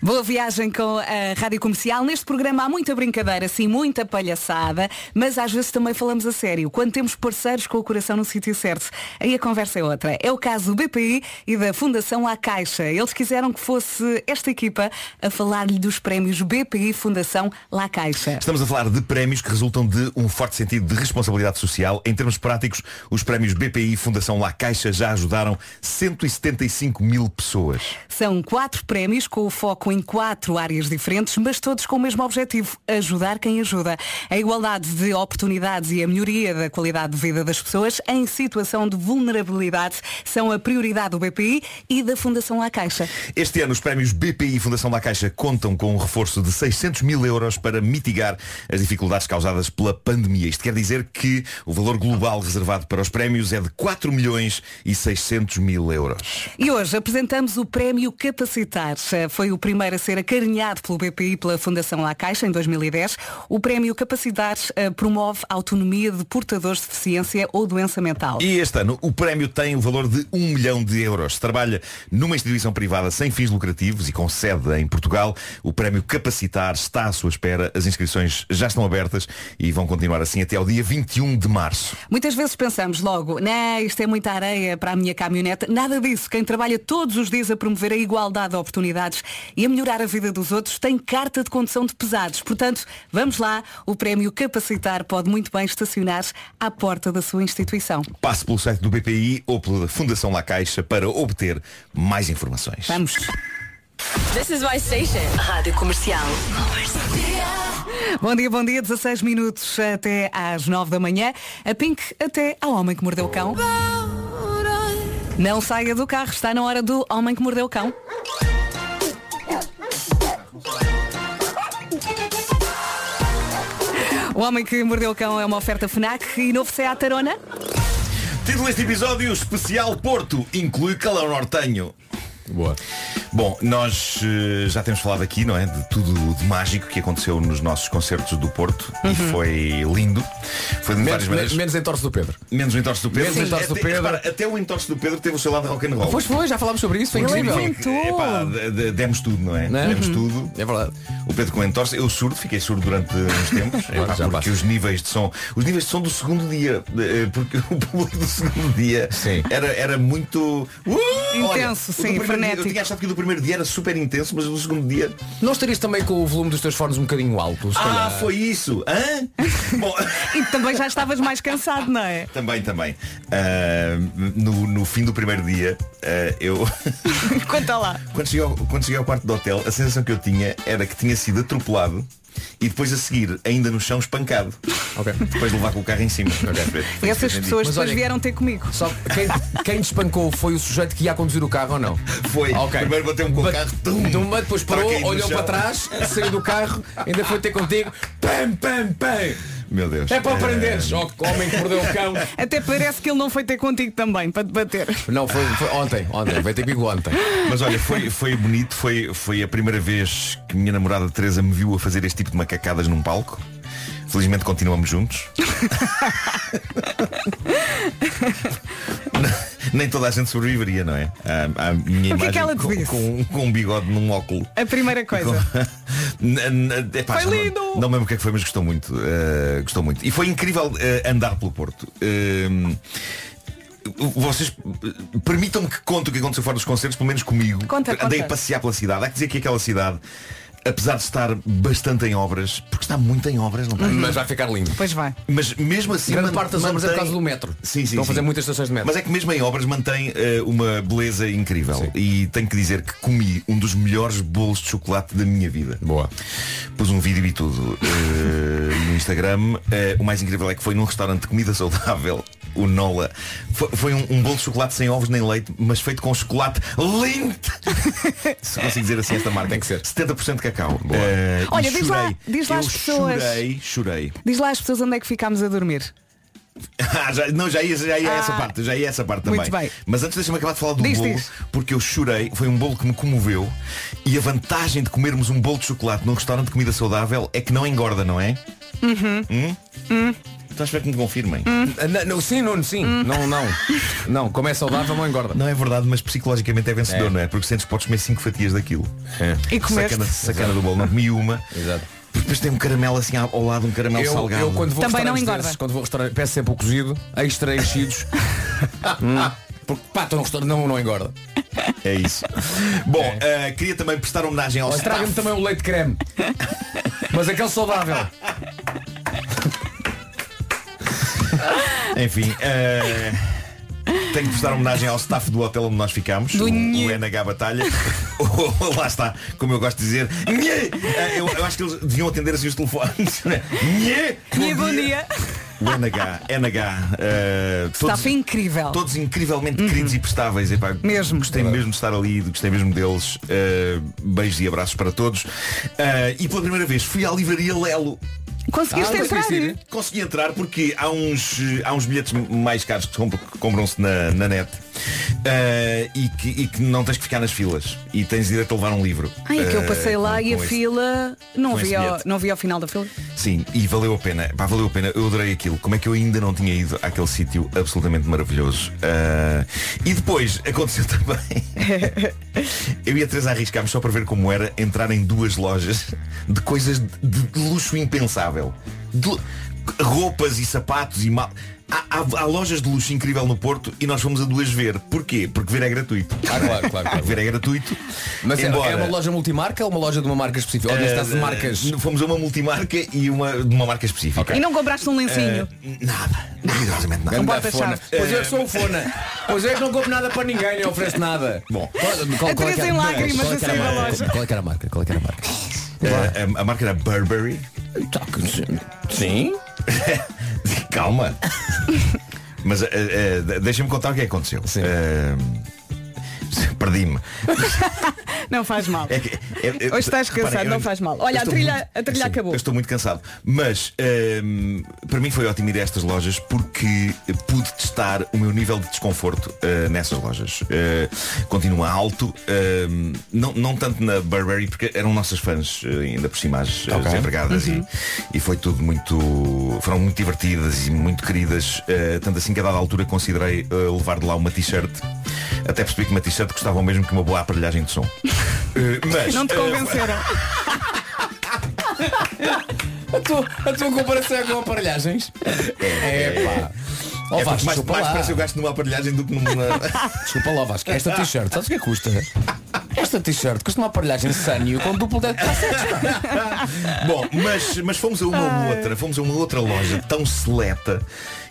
Boa viagem com a Rádio Comercial. Neste programa há muita brincadeira, sim, muita palhaçada, mas às vezes também falamos a sério. Quando temos parceiros com o coração no sítio certo, aí a conversa é outra. É o caso do BPI e da Fundação A Caixa. Eles quiseram que fosse esta equipa a falar-lhe dos prémios BPI Fundação La Caixa. Estamos a falar de prémios que resultam de um forte sentido de responsabilidade social. Em termos práticos, os prémios BPI Fundação La Caixa já ajudaram 175 mil pessoas. São quatro prémios com o foco em quatro áreas diferentes, mas todos com o mesmo objetivo, ajudar quem ajuda. A igualdade de oportunidades e a melhoria da qualidade de vida das pessoas em situação de vulnerabilidade são a prioridade do BPI e da Fundação La Caixa. Este ano os prémios BPI Fundação La Caixa contam com um reforço de 600 mil euros para mitigar as dificuldades causadas pela pandemia. Isto quer dizer que o valor global reservado para os prémios é de 4 milhões e 600 mil euros. E hoje apresentamos o Prémio Capacitar. Foi o primeiro a ser acarinhado pelo BPI pela Fundação La Caixa em 2010. O Prémio Capacitar eh, promove a autonomia de portadores de deficiência ou doença mental. E este ano o prémio tem o valor de 1 milhão de euros. Trabalha numa instituição privada sem fins lucrativos e com sede em Portugal, o prémio Capacitar está à sua espera. As inscrições já estão abertas e vão continuar assim até ao dia 21 de março. Muitas vezes pensamos logo, não, isto é muita areia para a minha caminhonete. Nada disso. Quem trabalha todos os dias a promover a igualdade de oportunidades e a melhorar a vida dos outros tem carta de condução de pesados. Portanto, vamos lá. O prémio Capacitar pode muito bem estacionar à porta da sua instituição. Passe pelo site do BPI ou pela Fundação La Caixa para obter mais informações. Vamos. This is my station. Rádio Comercial. Bom dia, bom dia. 16 minutos até às 9 da manhã. A Pink até ao Homem que Mordeu o Cão. Não saia do carro. Está na hora do Homem que Mordeu o Cão. O Homem que Mordeu o Cão é uma oferta FNAC e novo Seat Arona. Título deste episódio especial Porto inclui calão nortenho. Boa. Bom, nós eh, já temos falado aqui, não é? De tudo de mágico que aconteceu nos nossos concertos do Porto e foi lindo. Foi de Menos, várias maneiras. menos entorce do Pedro. Menos o entorce do Pedro. Menos entorce do até, Pedro. repara, até o entorce do Pedro teve o seu lado rock and roll. Pois foi, já falámos sobre isso, foi Ele incrível. Epá, de- de- demos tudo, não é? Não é? Demos tudo. É verdade. O Pedro com entorse, eu surdo, fiquei surdo durante uns tempos, [LAUGHS] epá, já porque passa. os níveis de som, os níveis de som do segundo dia, eh, porque [LAUGHS] o público do segundo dia Sim. era, era muito uh, Intenso, olha, o do sim, frenético. Eu tinha achado que o do primeiro dia era super intenso, mas no segundo dia. Não estarias também com o volume dos teus fones um bocadinho alto? Ah, calhar? foi isso! Hã? [LAUGHS] Bom, E também já estavas mais cansado, não é? também, também. Ah, no, no fim do primeiro dia, ah, eu. [LAUGHS] Conta lá. quando, cheguei ao, quando cheguei ao quarto do hotel, a sensação que eu tinha era que tinha sido atropelado e depois a seguir, ainda no chão, espancado. Ok. Depois de levar com o carro em cima. Foi- foi Essas pessoas Mas depois olha- vieram ter comigo. Só quem, quem te espancou foi o sujeito que ia conduzir o carro ou não? Foi. Ok. Primeiro bateu-me com o carro. Tum, Tumba, depois parou, olhou para trás, saiu do carro, ainda foi ter contigo. Pam, pam, pam. Meu Deus. É para aprenderes. Ó, homem que mordeu o cão. [LAUGHS] Até parece que ele não foi ter contigo também, para te bater. Não, foi, foi ontem, ontem, veio ter comigo ontem. Mas olha, foi, foi bonito, foi, foi a primeira vez que minha namorada Teresa me viu a fazer este tipo de macacadas num palco. Felizmente continuamos juntos. [LAUGHS] [LAUGHS] Nem toda a gente sobreviveria, não é? A, a minha O que é que ela te com, disse? com, com um bigode num óculo. A primeira coisa. [LAUGHS] Epá, Foi já não- lindo! Não, lembro o que é que foi, mas gostou muito. eh, gostou muito. E foi incrível eh, andar pelo Porto. Eh, vocês permitam-me que conte o que aconteceu fora dos concertos, pelo menos comigo. Conta, Andei conta. a passear pela cidade. Há que dizer que aquela cidade, apesar de estar bastante em obras, porque está muito em obras, não está? Mas vai ficar lindo. Pois vai. Mas mesmo assim. Grande parte das obras é por causa do metro. Sim, sim, Estão a fazer sim. muitas estações de metro. Mas é que mesmo em obras mantém eh, uma beleza incrível. E tenho que dizer que comi um dos melhores bolos de chocolate da minha vida. Boa. Pus um vídeo e tudo eh, no Instagram. Eh, o mais incrível é que foi num restaurante de comida saudável. O Nola foi, foi um, um bolo de chocolate sem ovos nem leite, mas feito com chocolate Lindt. [LAUGHS] Se consigo dizer assim esta marca. Tem que ser. 70% de cacau. Eh, e Olha, diz lá- diz lá Eu às pessoas. Chorei, chorei. Diz lá às pessoas onde é que ficámos a dormir. [LAUGHS] Ah, já- não, já ia, já ia Ah. essa parte, já ia essa parte também. Bem. Mas antes deixa-me acabar de falar do Diz, bolo, diz. porque eu chorei, foi um bolo que me comoveu e a vantagem de comermos um bolo de chocolate num restaurante de comida saudável é que não engorda, não é? Uhum. Hum? Então espero que me confirmem. Ah, não, não, sim, Nuno, sim. Não, não. Não, como é saudável, não engorda. Não é verdade, mas psicologicamente é vencedor, É. não é? Porque sentes que podes comer 5 fatias daquilo. E comeste. Sacana, sacana do bolo, não comi uma. Exato. Depois tem um caramelo assim ao lado, um caramelo Eu, salgado. eu quando vou a Também não restaurantes engorda. desses, quando vou a restaurante, peço sempre o cozido, extra enchidos. [LAUGHS] Hum. Porque pá, estou num restaurante, não, não engorda. É isso. Bom, eh, queria também prestar homenagem ao staff. Traga-me também um leite creme. Mas aquele saudável. Enfim, eh, tenho que prestar homenagem ao staff do hotel onde nós ficámos, Do o, o NH Batalha. [LAUGHS] Lá está, como eu gosto de dizer. Eh, Eu, eu acho que eles deviam atender assim os telefones. [LAUGHS] Nhê! E bom dia. O NH, NH. eh, todos, Staff incrível. todos incrivelmente queridos e prestáveis. Epá, Mesmo. Gostei mesmo de estar ali, gostei mesmo deles. Eh, beijos e abraços para todos. Eh, e pela primeira vez fui à livraria Lelo. Conseguiste Ah, entrar? consegui. Consegui entrar porque há uns, há uns bilhetes mais caros que compram-se na, na net eh, e, que, e que não tens que ficar nas filas e tens direito a levar um livro. Ai, é que eu Eh, passei lá com- e a com esse- fila não vi, ao, não vi ao final da fila. Sim, e valeu a pena. Pá, valeu a pena. Eu adorei aquilo. Como é que eu ainda não tinha ido àquele sítio absolutamente maravilhoso. Ah, e depois aconteceu [LAUGHS] também. eu e a Teresa arriscámos só para ver como era entrar em duas lojas de coisas de, de luxo impensável. De- roupas e sapatos e mal. Há, há- há lojas de luxo incrível no Porto e nós fomos a duas ver. Porquê? Porque ver é gratuito. Ah, claro, claro, claro. [LAUGHS] ver é gratuito. Mas é- Embora- é uma loja multimarca ou uma loja de uma marca específica? Ou neste caso de Eh, marcas. Fomos a uma multimarca e uma de uma marca específica. E não compraste um lencinho. Eh, nada, rigorosamente nada. Porta-chave. fona. Pois eu sou o fona. Pois eu é que não compro nada para ninguém, nem ofereço nada. Bom, Qual, A Teresa em lágrimas qual é a que era sair da a marca? loja. Qual é que era a marca? Qual é que era a marca? eh, a, a marca era Burberry. Tá, Sim? [LAUGHS] [LAUGHS] Calma. Mas eh, eh, deixa-me contar o que é que aconteceu. Sim. Eh, [LAUGHS] Perdi-me. [LAUGHS] Não faz mal. É que- é- é- Hoje estás cansado, reparem, eu- não faz mal. Olha, a trilha, muito- a trilha sim, acabou. Eu estou muito cansado. Mas ehm, para mim foi ótimo ir a estas lojas porque pude testar o meu nível de desconforto eh, nessas lojas. Eh, continua alto, ehm, não, não tanto na Burberry, porque eram nossas fãs, eh, ainda por cima as, as Ok. empregadas Uhum. e, e foi tudo muito. foram muito divertidas e muito queridas. tanto assim que a dada altura considerei levar de lá uma t-shirt. Até percebi que uma t-shirt custava o mesmo que uma boa aparelhagem de som. Eh, mas, Não te eh, convenceram. [LAUGHS] A tua, a tua comparação é com aparelhagens? É pá. Ó É Vasco, porque mais, desculpa mais lá. parece eu gasto numa aparelhagem do que numa. [LAUGHS] Desculpa lá, Vasco. Esta t-shirt, sabes o que é que custa? Esta t-shirt custa uma aparelhagem Sanyo com duplo de [LAUGHS] Bom, mas, mas fomos a uma outra, fomos a uma outra loja tão seleta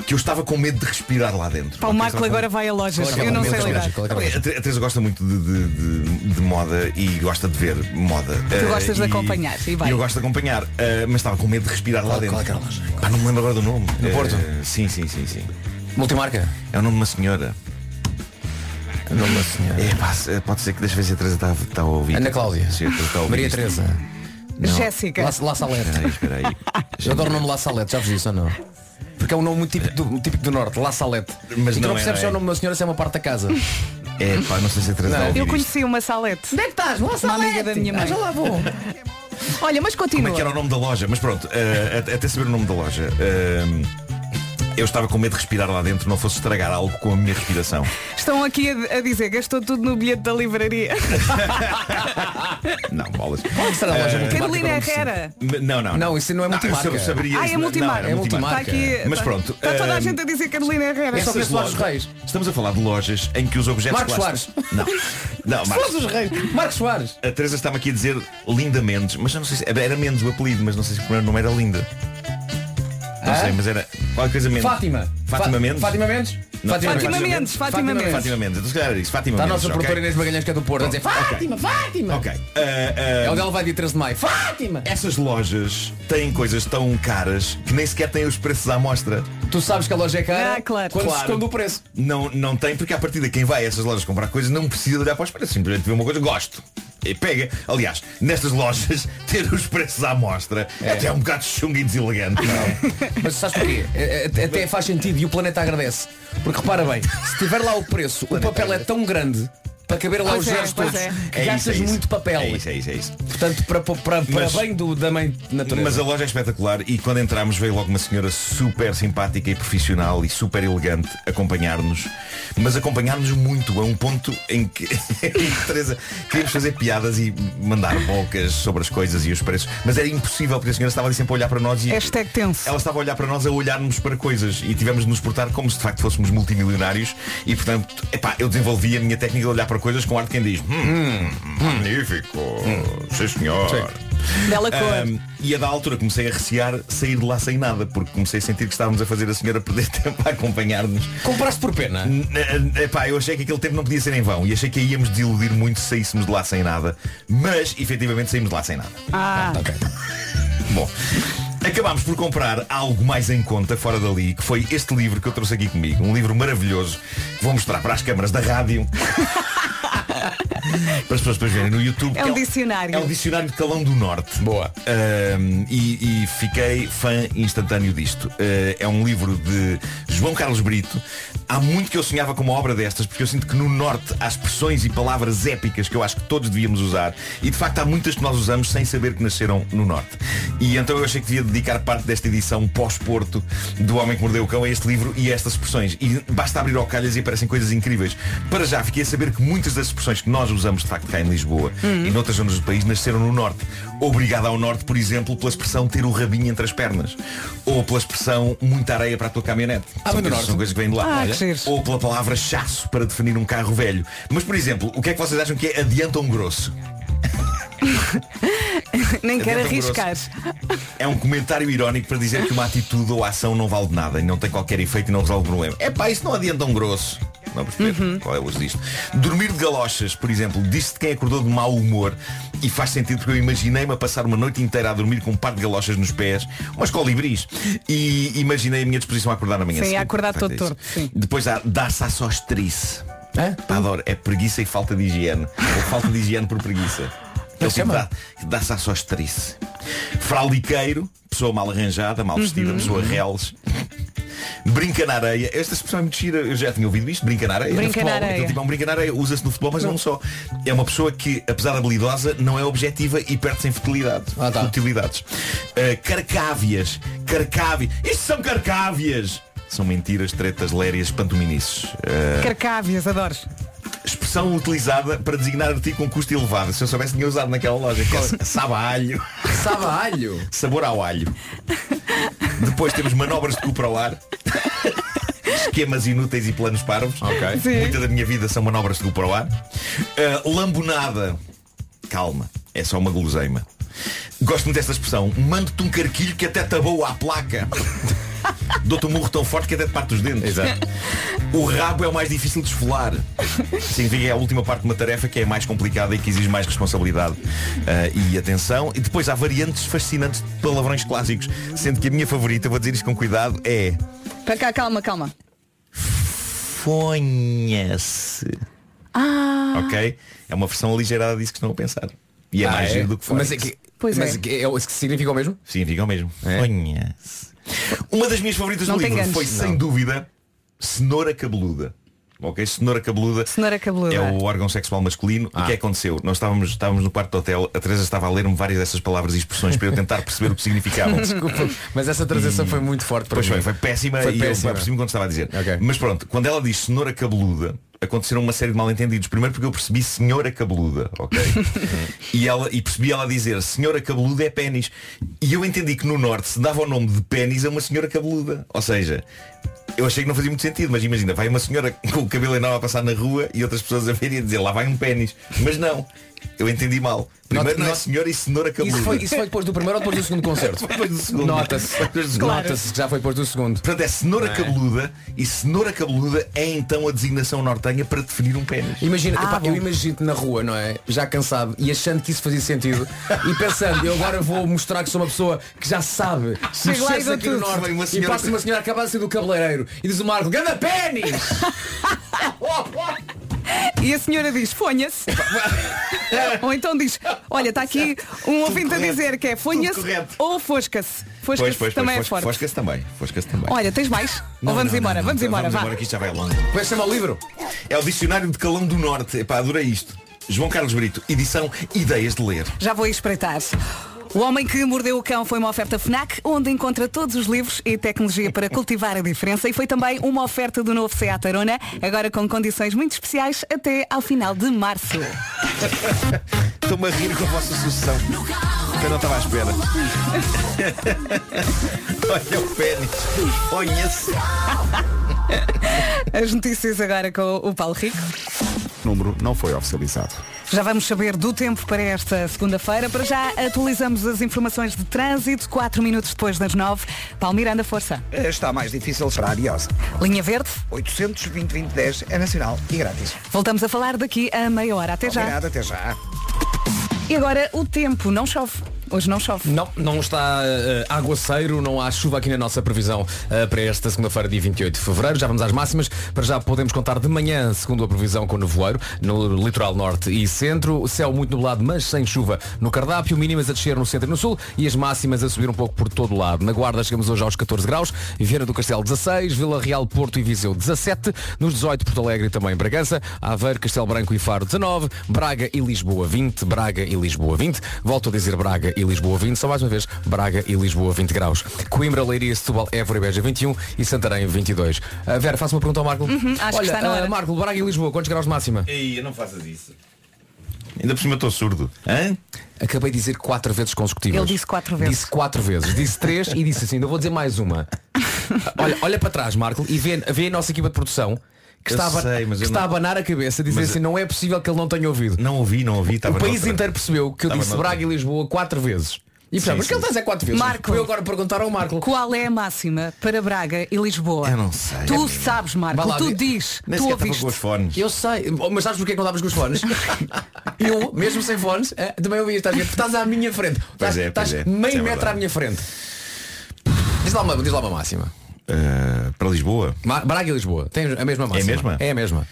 que eu estava com medo de respirar lá dentro. Pá, o Marco agora vai a lojas. É é Eu não sei lidar. é é a Teresa gosta muito de, de- de- de moda e gosta de ver moda. Eh, gostas de e- acompanhar, e bem. eu gosto de acompanhar, eh, mas estava com medo de respirar lá dentro. qual é que era a loja? Pá, não me lembro agora do nome. No Eh, Porto? Sim, sim, sim, sim. Multimarca? É o nome de uma senhora. Da senhora. É, pá, pode ser que ver se a Teresa está, está a ouvir. Ana Cláudia. A Teresa está a ouvir Maria isto. Teresa. Não. Jéssica. La, La Salete. Espera aí, espera aí. [LAUGHS] Eu adoro o nome La Salete, já vos disse ou não? Porque é um nome muito típico do, típico do Norte, La Salete. Mas e tu não não é, percebes se é o é. nome da senhora se é uma parte da casa. É, pá, não sei se a Teresa está a ouvir Eu conheci uma salete. Onde é que estás? La Uma amiga da minha mãe. já lá vou. Olha, mas Como continua. é que era o nome da loja? Mas pronto, eh, até- saber o nome da loja. eh, eu estava com medo de respirar lá dentro, não fosse estragar algo com a minha respiração. Estão aqui a, a dizer, gastou tudo no bilhete da livraria. Não, bolas. Qual é que será a loja multimarca? Carolina Herrera. Não, não, Não, isso não é multimarca. eu saberia Ah, é Não, multimarca. era É multimarca. Está aqui. Mas está- pronto, Está toda a eh, gente a dizer Carolina Herrera. É só dos lojas- Reis. Estamos a falar de lojas em que os objetos Marcos plásticos... Não, não, Todos Marcos. os Reis. Marcos Soares. A Teresa estava aqui a dizer Linda Mendes, mas eu não sei se era Mendes o apelido, mas não sei se o primeiro nome era Linda. Não Ah? sei, mas era qualquer coisa Mendes. Fátima. Fátima Mendes? Fátima Mendes? Não, Fátima Mendes, Fátima Mendes. Fátima Mendes, então se calhar era isso, Fátima Está a Mendes. nossa produtora Inês Magalhães que é do Porto a dizer Ok. Fátima, Fátima. Ok. Ah, ah, É onde ela vai dia 13 de maio. Fátima. Essas lojas têm coisas tão caras que nem sequer têm os preços à mostra. Tu sabes que a loja é cara Ah, claro. quando Claro. se esconde o preço. Não, não tem, porque a partir de quem vai a essas lojas comprar coisas não precisa de olhar para os preços. Simplesmente vê uma coisa, gosto. E pega. Aliás, nestas lojas, [LAUGHS] ter os preços à mostra É. até é um bocado chungo e deselegante. Mas sabes porquê? É- é- Até faz sentido e o planeta agradece. Porque repara bem, se tiver lá o preço, o papel é tão grande para caber lá Pois os é, zeros todos é. que É gastas é isso. muito papel. É isso, é isso, é isso. Portanto, para, para, para Mas- bem do, da mãe natureza. Mas a loja é espetacular e quando entramos veio logo uma senhora super simpática e profissional e super elegante acompanhar-nos. Mas acompanhar-nos muito a um ponto [LAUGHS] em que, Teresa queríamos fazer piadas e mandar bocas sobre as coisas e os preços. Mas era impossível porque a senhora estava ali sempre a olhar para nós e Hashtag tenso. ela estava a olhar para nós a olhar-nos para coisas e tivemos de nos portar como se de facto fôssemos multimilionários e portanto, epá, eu desenvolvi a minha técnica de olhar para coisas com ar de quem diz hum, magnífico, sim senhor. Bela cor. Ahm, e a da altura comecei a recear sair de lá sem nada, porque comecei a sentir que estávamos a fazer a senhora perder [LAUGHS] tempo a acompanhar-nos. Compraste por pena? Epá, eu achei que aquele tempo não podia ser em vão e achei que íamos desiludir muito se saíssemos de lá sem nada, mas efetivamente saímos de lá sem nada. Ah, [LAUGHS] Bom, acabámos por comprar algo mais em conta fora dali, que foi este livro que eu trouxe aqui comigo. Um livro maravilhoso que vou mostrar para as câmaras da rádio. [LAUGHS] para as pessoas depois verem no YouTube. É um dicionário. É um dicionário de Calão do Norte. Boa. E, e fiquei fã instantâneo disto. Ah, é um livro de João Carlos Brito. Há muito que eu sonhava com uma obra destas, porque eu sinto que no Norte há expressões e palavras épicas que eu acho que todos devíamos usar. E de facto há muitas que nós usamos sem saber que nasceram no Norte. E então eu achei que devia dedicar parte desta edição pós-porto do Homem que Mordeu o Cão a este livro e a estas expressões. E basta abrir ao calhas e aparecem coisas incríveis. Para já fiquei a saber que muitas das expressões que nós usamos de facto cá em Lisboa e noutras zonas do país nasceram no Norte. Obrigado ao Norte, por exemplo, pela expressão ter o rabinho entre as pernas. Ou pela expressão muita areia para a tua caminhonete. Ah, são, coisas, são coisas que vêm de lá. Ah. Ou pela palavra chasso para definir um carro velho. Mas, por exemplo, o que é que vocês acham que é adianta um grosso? [LAUGHS] nem quero arriscar. É um comentário irónico para dizer que uma atitude ou ação não vale nada e não tem qualquer efeito e não resolve o problema. É pá, isso não adianta um grosso. Não perceber Uhum. qual é o uso disto. Dormir de galochas, por exemplo, disse de quem acordou de mau humor e faz sentido porque eu imaginei-me a passar uma noite inteira a dormir com um par de galochas nos pés, umas colibris, e imaginei a minha disposição a acordar na manhã. Sim, a seguinte. acordar Portanto, todo é torto. Depois há dar-se à sostrice. Hã? Pá, adoro, é preguiça e falta de higiene. Ou falta de higiene por preguiça. Ele chama? dá- dá-se à sostrice. Fraldiqueiro, pessoa mal arranjada, mal vestida, Uhum. pessoa reles. Brinca na areia. Esta expressão é muito gira. Eu já tinha ouvido isto. Brinca na areia. Brinca futebol. na areia. Então, tipo, é um brinca na areia. Usa-se no futebol, mas não só. É uma pessoa que, apesar de habilidosa, não é objetiva e perde-se em futilidade. Ah, tá. Futilidades. Uh, carcávias. Carcávias. Isto são carcávias. São mentiras, tretas, lérias, pantominices. Uh, Carcávias, adoro. expressão utilizada para designar artigo com custo elevado. Se eu soubesse tinha usado naquela loja, que é sabe a alho. Sabor ao alho. Depois temos manobras de cu para o ar. esquemas inúteis e planos parvos. Ok. Sim. Muita da minha vida são manobras de do para o ar. Ah, lambonada. Calma, é só uma guloseima. Gosto muito desta expressão. Mando-te um carquilho que até tabou à placa. [LAUGHS] Dou-te um murro tão forte que até te parte os dentes. Exato. O rabo é o mais difícil de esfolar. Significa que é a última parte de uma tarefa que é mais complicada e que exige mais responsabilidade ah, e atenção. E depois há variantes fascinantes de palavrões clássicos. Sendo que a minha favorita, vou dizer isto com cuidado, é Para cá, calma, calma. Fonha-se. Ah, Ok? É uma versão aligeirada disso que estão a pensar. E é Ah, mais é? giro do que Mas Fónix. é que, Pois mas é. é, o- que significa o mesmo? Significa o mesmo. É? Uma das minhas favoritas Não do livro gancho. foi, sem Não. dúvida, cenoura cabeluda. Ok? Cenoura cabeluda. Cenoura cabeluda. É o órgão sexual masculino. Ah. O que é que aconteceu? Nós estávamos, estávamos no quarto do hotel, a Teresa estava a ler-me várias dessas palavras e expressões para eu tentar perceber o que significavam. [LAUGHS] Desculpa, mas essa transição foi muito forte para Pois mim. foi, foi péssima Foi e péssima. eu percebi quando estava a dizer. Ok. Mas pronto, quando ela diz cenoura cabeluda, aconteceram uma série de mal entendidos. Primeiro porque eu percebi senhora cabeluda, ok? [LAUGHS] e, ela, e percebi ela dizer senhora cabeluda é pênis. E eu entendi que no norte se dava o nome de pênis a uma senhora cabeluda. Ou seja, eu achei que não fazia muito sentido, mas imagina, vai uma senhora [LAUGHS] com o cabelo enorme a passar na rua e outras pessoas a ver e a dizer lá vai um pênis. Mas não, eu entendi mal. Primeiro Nota- não é senhora e cenoura cabeluda. Isso foi, isso foi depois do primeiro ou depois do segundo concerto? [LAUGHS] Depois do segundo. Nota-se. Depois do segundo. Nota-se que já foi depois do segundo. Portanto, é cenoura é? cabeluda e cenoura cabeluda é então a designação nortenha para definir um pênis. Imagina, Ah, epá, eu imagino-te na rua, não é? Já cansado e achando que isso fazia sentido e pensando, eu agora vou mostrar que sou uma pessoa que já sabe se lá e aqui no norte uma e senhora- passa uma senhora acabada de sair do cabeleireiro e diz o Marco, ganda pênis! [LAUGHS] [LAUGHS] E a senhora diz, fonha-se. [LAUGHS] ou então diz, olha, está aqui um ouvinte a dizer que é fonha-se ou fosca-se. Fosca-se também é forte. Fosca-se também. Fosca-se também. Olha, tens mais? Não, ou vamos não, embora? não, vamos embora, vamos vá. embora que isto já vai longe. Como é que se chama o livro? É o Dicionário de Calão do Norte. Epá, adorei isto. João Carlos Brito, edição Ideias de Ler. Já vou espreitar. O Homem que Mordeu o Cão foi uma oferta FNAC, onde encontra todos os livros e tecnologia para cultivar a diferença e foi também uma oferta do novo Seat Arona, agora com condições muito especiais até ao final de março. Estou-me a rir com a vossa sucessão. Eu não estava à espera. [LAUGHS] Olha o pênis. Conhece. As notícias agora com o Paulo Rico. O número não foi oficializado. Já vamos saber do tempo para esta segunda-feira. Para já atualizamos as informações de trânsito, 4 minutos depois das 9. Paulo Miranda, força. Está mais difícil para a Ariosa. Linha Verde, 820 2010 é nacional e grátis. voltamos a falar daqui a meia hora. Até já. Obrigado, até já. E agora o tempo, não chove. Hoje não chove. Não, não está eh, aguaceiro, não há chuva aqui na nossa previsão eh, para esta segunda-feira, dia 28 de fevereiro. Já vamos às máximas. Para já podemos contar de manhã, segundo a previsão, com nevoeiro no litoral norte e centro. Céu muito nublado, mas sem chuva no cardápio. Mínimas a descer no centro e no sul e as máximas a subir um pouco por todo o lado. Na Guarda chegamos hoje aos 14 graus. Viana do Castelo 16, Vila Real, Porto e Viseu 17. Nos 18, Porto Alegre e também Bragança. Aveiro, Castelo Branco e Faro 19. Braga e Lisboa 20. Braga e Lisboa 20. Volto a dizer Braga e Lisboa 20. Só mais uma vez, Braga e Lisboa 20 graus. Coimbra, Leiria, Setúbal, Évora e Beja 21 e Santarém 22. Uh, Vera, faça uma pergunta ao Marco. Uhum, acho que Olha, está na hora. uh, Marco, Braga e Lisboa, quantos graus de máxima? Ei, não faças isso. Ainda por cima estou surdo. Hã? Acabei de dizer quatro vezes consecutivas. Ele disse quatro vezes. Disse quatro vezes. Disse três e disse assim, ainda vou dizer mais uma. [LAUGHS] olha, olha para trás, Marco, e vê, vê a nossa equipa de produção que, Eu está, a, sei, que está não- a abanar a cabeça, dizer Mas- assim, não é possível que ele não tenha ouvido. Não ouvi, não ouvi. Estava o país noutra. inteiro percebeu que eu Estava disse noutra. Braga e Lisboa quatro vezes. E Sim, portanto, mas que sim. ele está a dizer quatro vezes. Marco. Foi eu agora perguntar ao Marco. Qual é a máxima para Braga e Lisboa? Eu não sei, Tu amigo. sabes, Marco, lá tu diz. Nem tu estava ouviste. com os fones. Eu sei, Oh, mas sabes porquê que não estavas com os fones? [LAUGHS] eu, mesmo sem fones, eh, também ouvi estás, estás à minha frente. Estás, é, estás é. meio é metro verdade. à minha frente. Diz lá uma, diz lá uma máxima. Uh, para Lisboa. Ma- Braga e Lisboa, tem a mesma máxima. a mesma? É a mesma.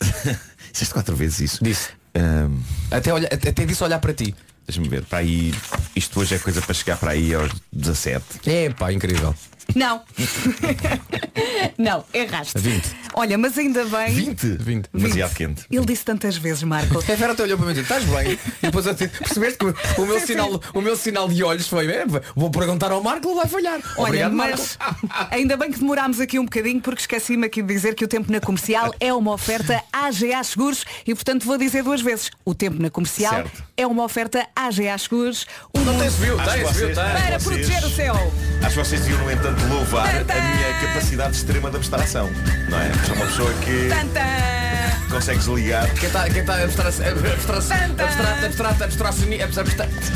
[LAUGHS] Disseste quatro vezes isso. Disse. Um, Até, olha, até disse olhar para ti. Deixa-me ver. Para aí. Isto hoje é coisa para chegar para aí aos 17. É pá, incrível. Não. [LAUGHS] não, erraste. 20. Olha, mas ainda bem. 20? 20. Demasiado quente. Ele disse tantas vezes, Marco. A Vera até olhou para mim e disse, estás bem? E depois eu disse, percebeste que o- meu, Sim, sinal, o meu sinal de olhos foi, "É, vou perguntar ao Marco, ele vai falhar. Olha, Obrigado, mas Marco. [LAUGHS] ainda bem que demorámos aqui um bocadinho porque esqueci-me aqui de dizer que o tempo na comercial é uma oferta AGA Seguros e portanto vou dizer duas vezes. O tempo na comercial Certo. é uma oferta AGA Seguros. O Não tem viu, que viu, tem. para vocês- proteger o céu. Acho que vocês deviam, no entanto, louvar Tantã! a minha capacidade extrema de abstração. Não é? Sou uma pessoa que Tanta! consegue desligar. Quem está quem tá abstra- abstrato, abstrato, abstracioni- abstra-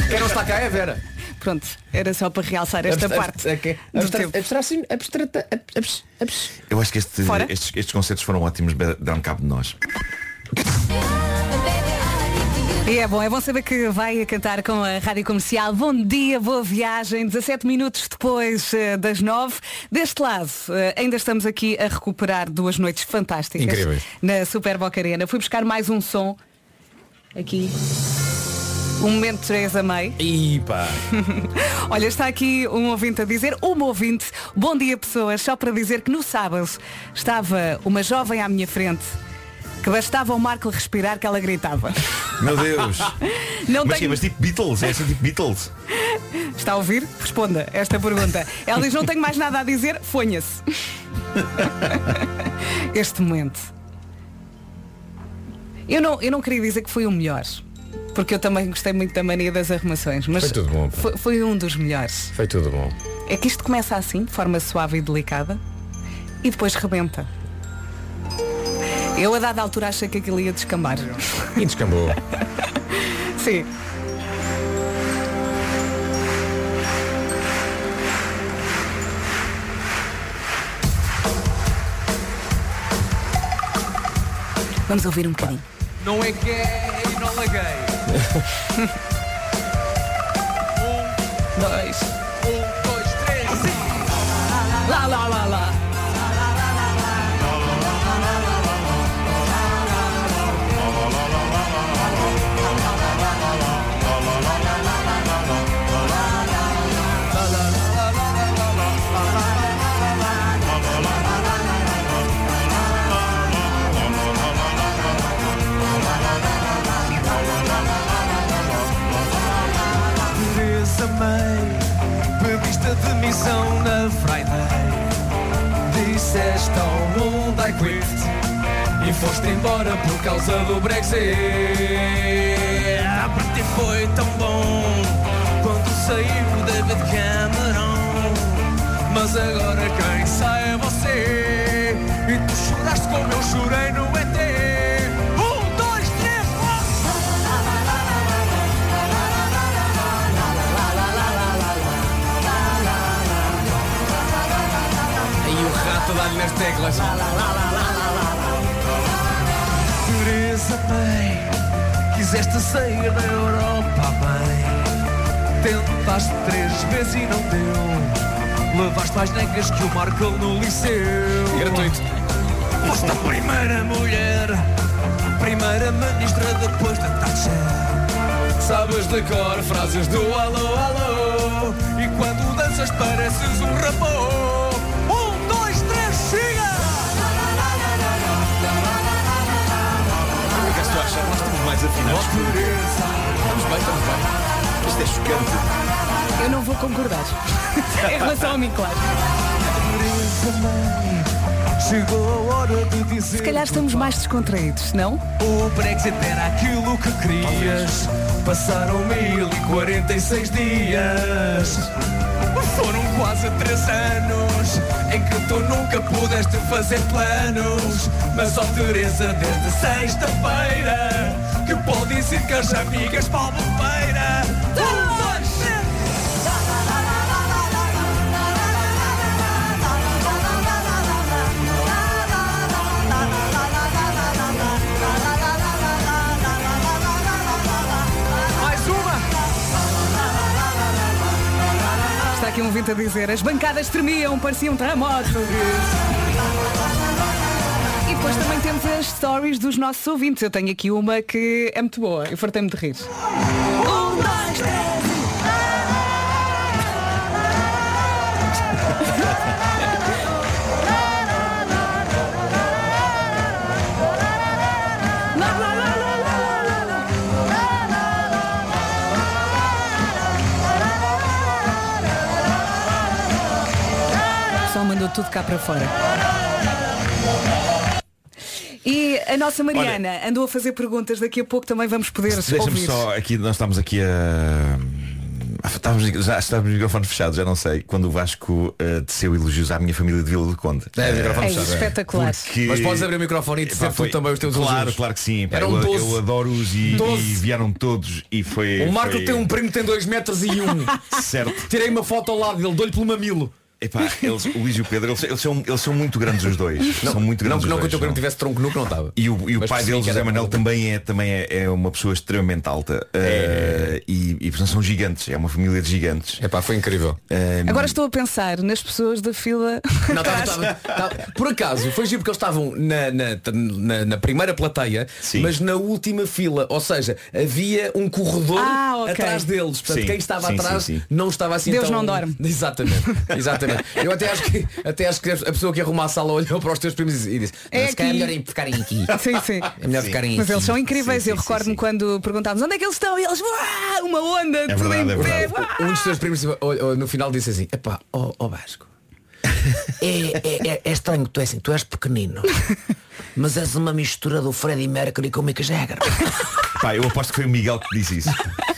Quem não está cá é a Vera. Pronto, era só para realçar esta Abstra- parte. é que- do abstra- tempo. abstracioni- abstrata- ab- abs- abs- Eu acho que este- estes, estes concertos foram ótimos, deram cabo de nós. E é bom, é bom saber que vai cantar com a Rádio Comercial. Bom dia, boa viagem. 17 minutos depois eh, das 9. Deste lado, eh, ainda estamos aqui a recuperar duas noites fantásticas Incríveis. na Super Boca Arena. Fui buscar mais um som aqui. Um momento 3 a meio. Ih, [LAUGHS] pá. Olha, está aqui um ouvinte a dizer, uma ouvinte, bom dia pessoas, só para dizer que no sábado estava uma jovem à minha frente que bastava o Marco respirar que ela gritava. Meu Deus. [LAUGHS] Não mas, tenho- mas tipo Beatles, é assim tipo Beatles. Está a ouvir? Responda esta pergunta. Ela diz, não tenho mais nada a dizer, fonha-se. [LAUGHS] Este momento. Eu não, eu não queria dizer que foi o melhor. Porque eu também gostei muito da mania das arrumações. Mas Foi tudo bom. Foi, foi um dos melhores. Foi tudo bom. É que isto começa assim, de forma suave e delicada, e depois rebenta. Eu a dada altura achei que aquilo ia descambar. E descambou. [LAUGHS] Sim. Vamos ouvir um bocadinho. Não é gay, não laguei. [LAUGHS] Dois. Um, Pediste a demissão na Friday. Disseste ao mundo I quit e foste embora por causa do Brexit. Ah, para ti foi tão bom quando saiu David Cameron. Mas agora quem sai é você. E tu choraste como eu chorei no ET. E rato dá-lhe nas teclas. Teresa May, quiseste sair da Europa, bem. Tentaste três vezes e não deu. Levaste mais necas que o Marco no liceu. Gratuito. Foste a primeira mulher, primeira ministra depois da Thatcher. Sabes de cor frases do alô, alô. E quando danças pareces um rapô. Mais afinados que Estamos bem, estamos bem. Isto é chocante. Eu não vou concordar. [LAUGHS] em relação a mim, claro. Chegou a hora de dizer. Se calhar estamos mais descontraídos, não? O Brexit era aquilo que querias. Passaram 1046 dias. Foram quase três anos em que tu nunca pudeste fazer planos. Mas ó Teresa, desde sexta-feira, que pode dizer que as amigas Paulo Feira. Um, dois. Está aqui um ouvinte a dizer, as bancadas tremiam, parecia um terremoto. Depois também temos as stories dos nossos ouvintes. Eu tenho aqui uma que é muito boa. Eu fartei-me de rir. Um, dois, três. mandou tudo cá para fora. A nossa Mariana andou a fazer perguntas, daqui a pouco também vamos poder Deixa-me só aqui, nós estamos aqui a. Estávamos, já estávamos de microfones fechados, já não sei, quando o Vasco uh, teceu elogios à minha família de Vila do Conde. É, Eh, microfone É fechado, é. espetacular. porque- Mas podes abrir o microfone e dizer foi- tu também os teus Claro, elogios. claro que sim. pá, Eram eu, 12. eu adoro-os e, 12. e vieram todos e foi. O Marco foi- tem um primo que tem 2 metros e um. [LAUGHS] Certo. Tirei uma foto ao lado dele, dou-lhe pelo mamilo. Epá, [LAUGHS] eles, o Luís e o Pedro, eles, eles são, eles são muito grandes os dois. Não, são muito não, grandes não os que o teu primo são. tivesse tronco nu que não estava. E o, e o pai deles, José Manuel, também é, também é, é uma pessoa extremamente alta. Eh, e, e portanto são gigantes, é uma família de gigantes. Epá, foi incrível. Eh, Agora estou a pensar nas pessoas da fila. Não, [LAUGHS] tava- tava- tava- por acaso, foi giro porque eles estavam na, na, na- na primeira plateia, Sim. mas na última fila. Ou seja, havia um corredor Ah, ok. atrás deles. Portanto, Sim, quem estava sim, atrás sim, sim. não estava assim Deus tão... não dorme. [LAUGHS] Exatamente. Exatamente. Eu até acho que até acho que a pessoa que arrumou a sala olhou para os teus primos e disse, É "Não, se calhar é aqui." melhor ficarem aqui. [LAUGHS] Sim, sim. É melhor ficarem Mas aqui. eles são incríveis. Sim, Eu sim, recordo-me sim, quando perguntávamos onde é que eles estão e eles, "Uá, uma onda, tudo verdade, em é pé. uá." Um dos teus primos no final disse assim, epá, ó oh, Vasco. [LAUGHS] É, é, é, é estranho que tu és assim, tu és pequenino. Mas és uma mistura do Freddie Mercury com o Mick Jagger. Pá, eu aposto que foi o Miguel que disse isso. [LAUGHS]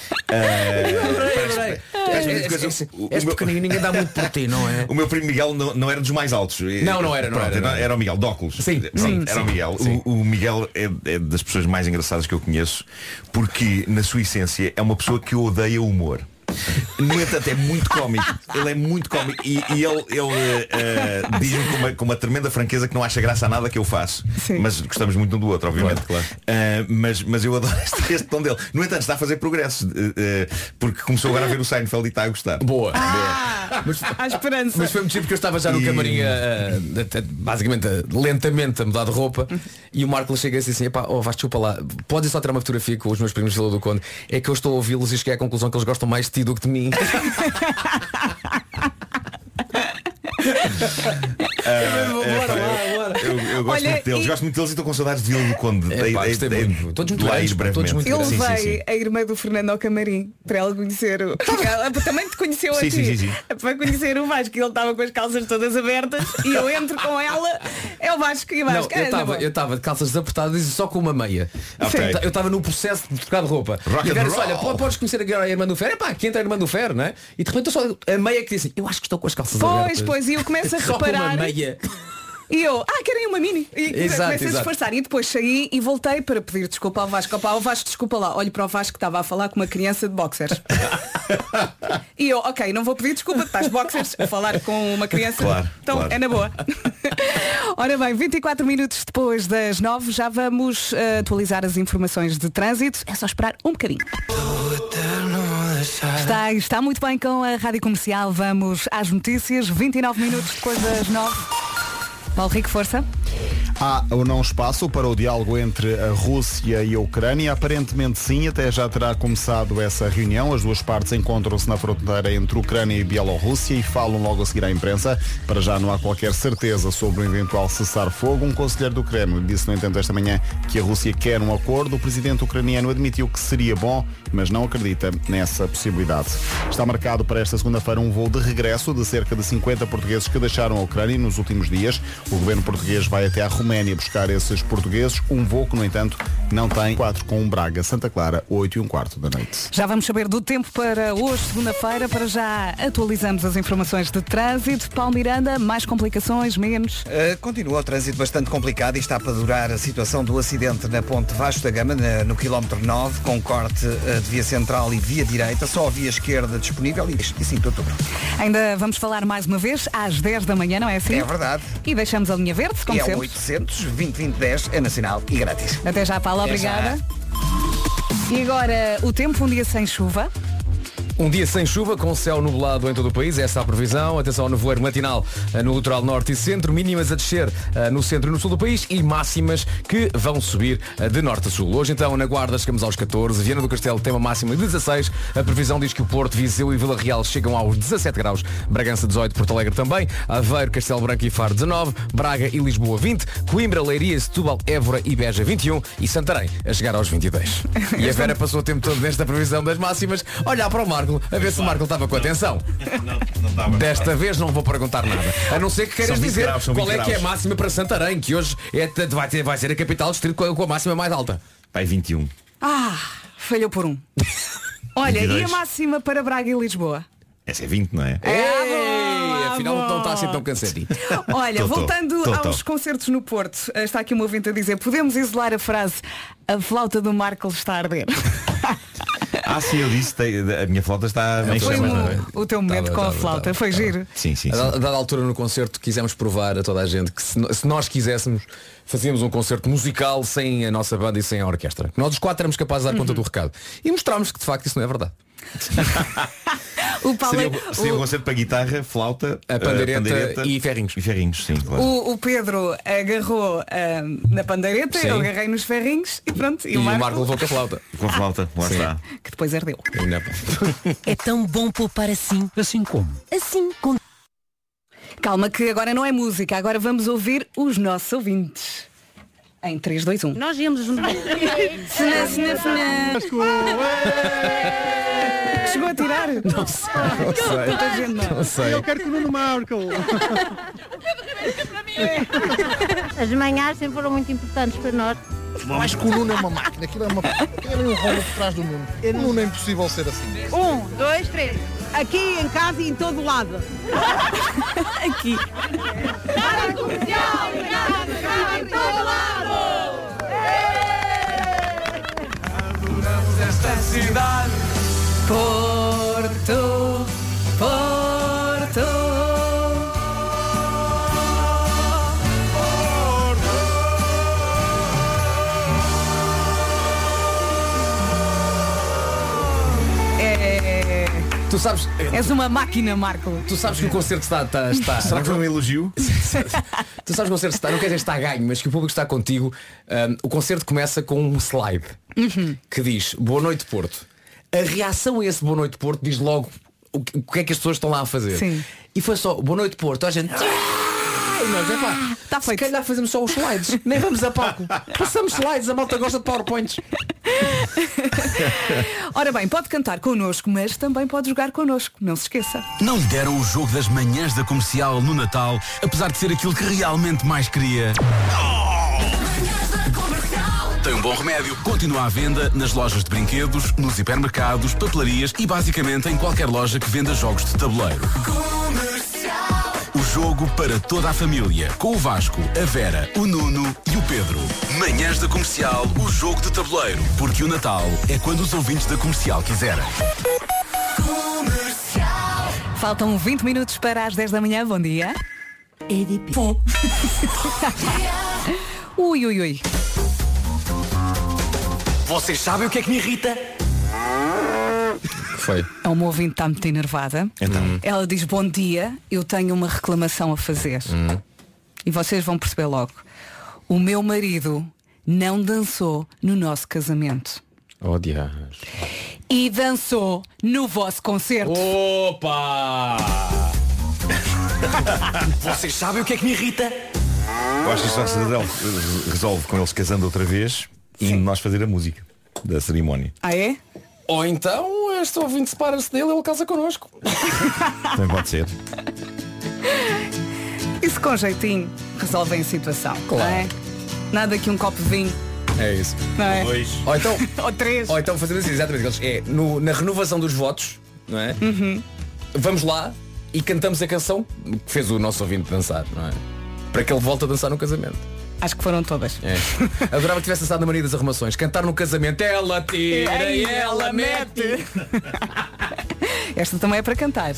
És, pequenino, ninguém dá muito por ti, não é? O meu primo Miguel não, não era dos mais altos. Não, não era, não Pronto, era, não era. o Miguel, de óculos. Sim, Pronto, sim, era sim. o Miguel. Sim. O, o Miguel é, é das pessoas mais engraçadas que eu conheço, porque na sua essência é uma pessoa que odeia o humor. No entanto, é muito cómico. Ele é muito cómico. E, e ele, ele eh, diz-me com uma, com uma tremenda franqueza que não acha graça a nada que eu faço. Mas gostamos muito um do outro, obviamente. Claro, Eh, mas, mas eu adoro [LAUGHS] este, este tom dele. No entanto, está a fazer progresso. eh, porque começou agora a ver o Seinfeld e está a gostar. Boa, boa. Ah, Há esperança. Mas foi muito chique porque eu estava já no E- camarim a- a- a- basicamente a- lentamente a mudar de roupa e o Marco chega assim assim, epá, oh, vais desculpa lá, podes só tirar uma fotografia com os meus primos de do Conde, é que eu estou a ouvi-los e cheguei à conclusão que eles gostam mais de ti do que de mim. [LAUGHS] Bora lá, Eu, eu gosto Olha, muito deles, e- gosto muito deles e estou com saudades de Vila do Conde. É, pá, dei- muito. Todos muito grandes, todos muito Eu grandes. Sim, sim, levei sim. a irmã do Fernando ao camarim para ela conhecer o. Ela também te conheceu Sim, a ti. sim, sim, sim. Para conhecer o Vasco. Ele estava com as calças todas abertas e eu entro com ela. É o Vasco e o Não, Vasco. eu Ah, estava tá bom. eu estava de calças desapertadas e só com uma meia. Ok. Sim. Eu estava no processo de trocar de roupa. Rock e disse, olha, podes conhecer agora a irmã do Fer? É pá, que entra a irmã do Fer, não é? E de repente eu só a meia que disse, eu acho que estou com as calças Pois, abertas. pois, e eu começo a [LAUGHS] só com reparar. E eu, ah, querem uma mini? E Exato, começo a disfarçar. E depois saí e voltei para pedir desculpa ao Vasco. Opa, o Vasco, desculpa lá. Olho para o Vasco que estava a falar com uma criança de boxers. [LAUGHS] e eu, ok, não vou pedir desculpa, estás boxers a falar com uma criança. Claro, então claro. é na boa. [LAUGHS] Ora bem, 24 minutos depois das 9 já vamos eh, atualizar as informações de trânsito. É só esperar um bocadinho. Está, está muito bem com a Rádio Comercial. Vamos às notícias. 29 minutos depois das 9. Paulo Rico, força. Há ou não espaço para o diálogo entre a Rússia e a Ucrânia? Aparentemente sim, até já terá começado essa reunião. As duas partes encontram-se na fronteira entre Ucrânia e Bielorrússia e falam logo a seguir à imprensa. Para já não há qualquer certeza sobre um eventual cessar-fogo. Um conselheiro do Kremlin disse, no entanto, esta manhã que a Rússia quer um acordo. O presidente ucraniano admitiu que seria bom, mas não acredita nessa possibilidade. Está marcado para esta segunda-feira um voo de regresso de cerca de 50 portugueses que deixaram a Ucrânia nos últimos dias. O governo português vai até a Roménia buscar esses portugueses. Um voo que, no entanto, não tem 4 com Braga, Santa Clara, 8 e um quarto da noite. Já vamos saber do tempo para hoje, segunda-feira. Para já atualizamos as informações de trânsito. Paulo Miranda, mais complicações, menos. Uh, continua o trânsito bastante complicado e está para durar a situação do acidente na ponte Vasco da Gama, na- no quilómetro 9, com corte uh, de via central e via direita, só a via esquerda disponível e, e 5 de outubro. Ainda vamos falar mais uma vez às 10 da manhã, não é assim? É verdade. E deixamos a linha verde, como E é sempre. 800 20 20 10 é nacional e grátis. Até já, Paulo, Até já. obrigada. E agora, o tempo, um dia sem chuva. Um dia sem chuva, com céu nublado em todo o país, essa é a previsão. Atenção ao nevoeiro matinal eh, no litoral norte e centro, mínimas a descer eh, no centro e no sul do país e máximas que vão subir eh, de norte a sul. Hoje então na Guarda chegamos aos 14, Viana do Castelo tem uma máxima de 16, a previsão diz que o Porto, Viseu e Vila Real chegam aos 17 graus, Bragança 18, Porto Alegre também, Aveiro, Castelo Branco e Faro 19, Braga e Lisboa 20, Coimbra, Leiria, Setúbal, Évora e Beja 21 e Santarém a chegar aos 22. E a Vera passou o tempo todo nesta previsão das máximas, olhar para o mar Marco, a ver se o Marco estava com atenção. Desta vez não vou perguntar nada. A não ser que queiras São 20 dizer graus, qual 20 é que é a graus. máxima para Santarém, que hoje é, vai, ter, vai ser a capital do distrito com a, máxima mais alta. Pai 21. Ah, falhou por um. Olha, e a 22. máxima para Braga e Lisboa? Essa é 20, não é? Ei, afinal não está assim tão cansadinho. Olha, Tô, tô, voltando tô, tô. aos concertos no Porto, eh, está aqui uma ouvinte a dizer, podemos isolar a frase a flauta do Marco está a arder. [LAUGHS] Ah, sim, eu disse, tem- a minha flauta está meio Foi chamada. o, o teu momento com a flauta, foi giro. Sim, sim, A sim. da- a dada altura no concerto quisemos provar a toda a gente que se, nós quiséssemos fazíamos um concerto musical sem a nossa banda e sem a orquestra. Nós os quatro éramos capazes de dar Uhum. conta do recado. E mostramos que de facto isso não é verdade. [LAUGHS] O Paulo, Seria, seria um o, concerto para guitarra, flauta, A eh, pandeireta e ferrinhos. E ferrinhos, sim, claro. o- o Pedro agarrou ah, na pandeireta, Sim. eu agarrei nos ferrinhos e pronto. E, E, o Marco levou com a flauta. Com a flauta, lá Sim. está. que depois ardeu. [LAUGHS] É tão bom poupar assim. Assim como? Assim, com Calma que agora não é música, agora vamos ouvir os nossos ouvintes. Em 3, 2, 1. Nós íamos juntos. [LAUGHS] Chegou a tirar? Não sei. Tanta gente não. Não sei. quero que [LAUGHS] o Nuno Marco. As manhãs sempre foram muito importantes para nós. Mais que o Nuno é uma máquina. Aquilo é uma. Aquilo é um rolo por trás do Nuno. O Nuno é impossível ser assim. Um, dois, três. Aqui em casa e em todo lado. [LAUGHS] Aqui. Rádio comercial, em todo lado. Adoramos esta cidade. Sabes, és uma máquina, Marco. tu sabes que o concerto está. está, está Será que foi um elogio? [LAUGHS] Tu sabes que o concerto está, não quer dizer está a ganho, mas que o público está contigo. Ahm, o concerto começa com um slide que diz Boa Noite Porto. A reação a esse Boa Noite Porto diz logo o que, o que é que as pessoas estão lá a fazer. Sim. E foi só Boa Noite Porto. A gente. Nós, epá, Tá se feito. calhar fazemos só os slides, [LAUGHS] nem vamos a palco. Passamos slides, a malta gosta de PowerPoints. [LAUGHS] Ora bem, pode cantar connosco, mas também pode jogar connosco. Não se esqueça. Não lhe deram o jogo das manhãs da comercial no Natal, apesar de ser aquilo que realmente mais queria. Tem um bom remédio. Continua à venda nas lojas de brinquedos, nos hipermercados, papelarias e basicamente em qualquer loja que venda jogos de tabuleiro. O jogo para toda a família, com o Vasco, a Vera, o Nuno e o Pedro. Manhãs da Comercial, o jogo de tabuleiro, porque o Natal é quando os ouvintes da Comercial quiserem. Faltam 20 minutos para as 10 da manhã. Bom dia. EDP. [LAUGHS] Ui, ui, ui. Vocês sabem o que é que me irrita? Foi. É uma ouvinte que está muito enervada. Então. Ela diz, bom dia, eu tenho uma reclamação a fazer. E vocês vão perceber logo. O meu marido não dançou no nosso casamento. Oh, dias. E dançou no vosso concerto. Opa! [LAUGHS] Vocês sabem o que é que me irrita? Eu acho que só se resolve, resolve com eles casando outra vez e nós fazer a música da cerimónia. Ah, é? Ou então este ouvinte separa-se dele e ele casa connosco. Também pode ser. Isso com jeitinho resolvem a situação. Claro. Não é? Nada que um copo de vinho. É isso. Não é? Dois. Ou então, [LAUGHS] Ou três. ou então fazemos assim, exatamente. É, no- na renovação dos votos, não é? Vamos lá e cantamos a canção que fez o nosso ouvinte dançar, não é? Para que ele volte a dançar no casamento. Acho que foram todas. É. Adorava que tivesse dançado na Maria das Arrumações. Cantar no casamento, ela tira e ela mete. [LAUGHS] Esta também é para cantar.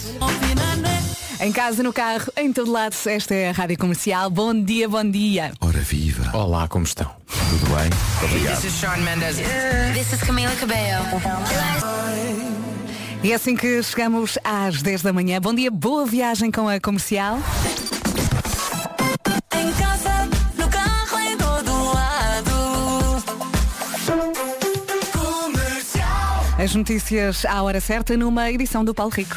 Em casa, no carro, em todo lado, esta é a Rádio Comercial. Bom dia, bom dia. Ora viva. Olá, como estão? Tudo bem? Obrigado. This is Sean Mendes. This is Camila Cabello. E é assim que chegamos às 10 da manhã. Bom dia, boa viagem com a Comercial. Em casa, As notícias à hora certa numa edição do Paulo Rico.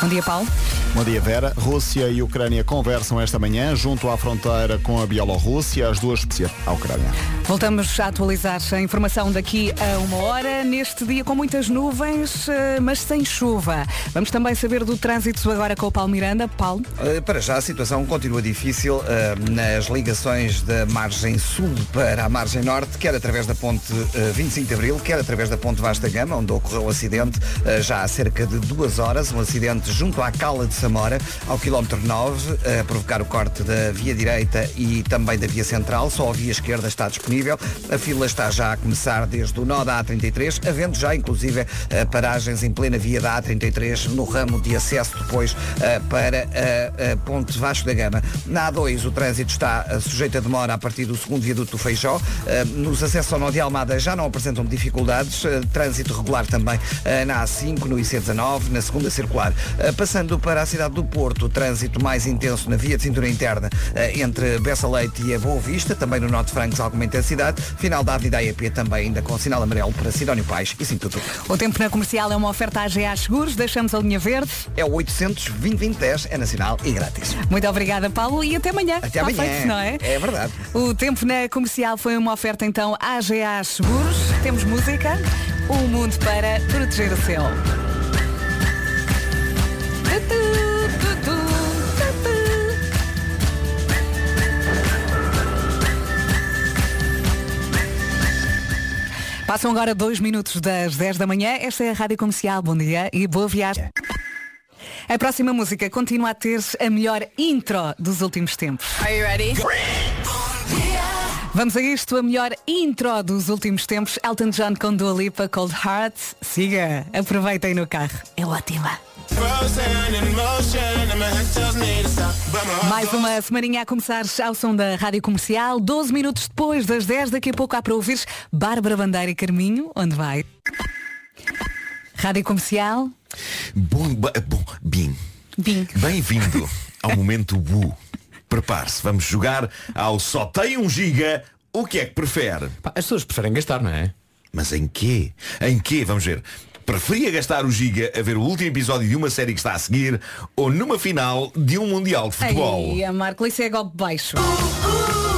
Bom dia, Paulo. Bom dia, Vera. Rússia e Ucrânia conversam esta manhã junto à fronteira com a Bielorrússia, as duas à Ucrânia. Voltamos a atualizar a informação daqui a uma hora, neste dia com muitas nuvens, eh, mas sem chuva. Vamos também saber do trânsito agora com o Paulo Miranda. Paulo. Uh, Para já a situação continua difícil uh, nas ligações da margem sul para a margem norte, quer através da ponte uh, 25 de Abril, quer através da ponte Vasta Gama, onde ocorreu o acidente já há cerca de duas horas, um acidente junto à Cala de Samora, ao quilómetro 9, a provocar o corte da via direita e também da via central, só a via esquerda está disponível. A fila está já a começar desde o nó da A33, havendo já inclusive eh, paragens em plena via da A33 no ramo de acesso depois eh, para a, a Ponte Vasco da Gama. Na A2 o trânsito está eh, sujeito a demora a partir do segundo viaduto do Feijó. Eh, Nos acessos ao nó de Almada já não apresentam dificuldades. Eh, Trânsito regular também eh, na A5, no IC19, na segunda circular. Eh, Passando para a cidade do Porto, o trânsito mais intenso na via de cintura interna eh, entre Bessa Leite e a Boa Vista, também no Norte de Francos alguma intensidade. Final da Avenida AEP também ainda com sinal amarelo para Sidónio Pais e Cinto Tudo. O tempo na comercial é uma oferta AGA Seguros, deixamos a linha verde. É o 800 2010 é nacional e grátis. Muito obrigada, Paulo, e até amanhã. Até amanhã. feito, não é? É verdade. O tempo na comercial foi uma oferta então AGA Seguros. Temos música, o mundo para proteger o céu. Passam agora dois minutos das 10 da manhã. Esta é a Rádio Comercial. Bom dia e boa viagem. A próxima música continua a ter a melhor intro dos últimos tempos. Are you ready? Vamos a isto, a melhor intro dos últimos tempos. Elton John com Dua Lipa, Cold Heart. Siga, aproveitem no carro. É ótima. Mais uma semaninha a começar ao som da Rádio Comercial. 12 minutos depois das 10, daqui a pouco há para ouvir Bárbara Bandeira e Carminho. Onde vai? Rádio Comercial. Bom, bom, Bim. Bim. Bem-vindo [LAUGHS] ao momento Bu. Prepare-se, vamos jogar ao só tem um giga. O que é que prefere? As pessoas preferem gastar, não é? Mas em quê? Em quê? Vamos ver. Preferia gastar o giga a ver o último episódio de uma série que está a seguir ou numa final de um Mundial de Futebol? Ai, a Marco, isso é golpe baixo. O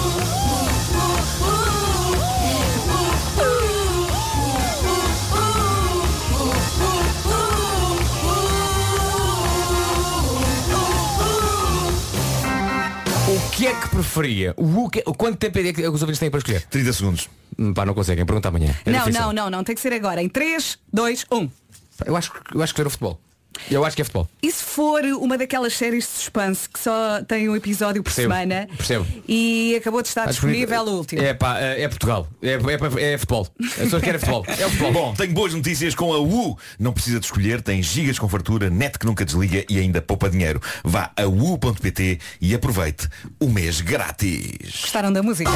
que é que preferia? O que, o quanto tempo é que os ouvintes têm para escolher? 30 segundos. Pá, não conseguem, pergunta amanhã. É não, difícil. não, não, não. Tem que ser agora. Em um. 3, 2, 1. Eu acho, que- eu acho que era o futebol. Eu acho que é futebol. E se for uma daquelas séries de suspense que só tem um episódio por Percebo, semana percebo. e acabou de estar Está disponível o último? É pá, é Portugal. É, é, é futebol. As pessoas querem futebol. É futebol. Bom, tenho boas notícias com a U. Não precisa de escolher, tem gigas com fartura, net que nunca desliga e ainda poupa dinheiro. Vá a u.pt e aproveite o mês grátis. Gostaram da música?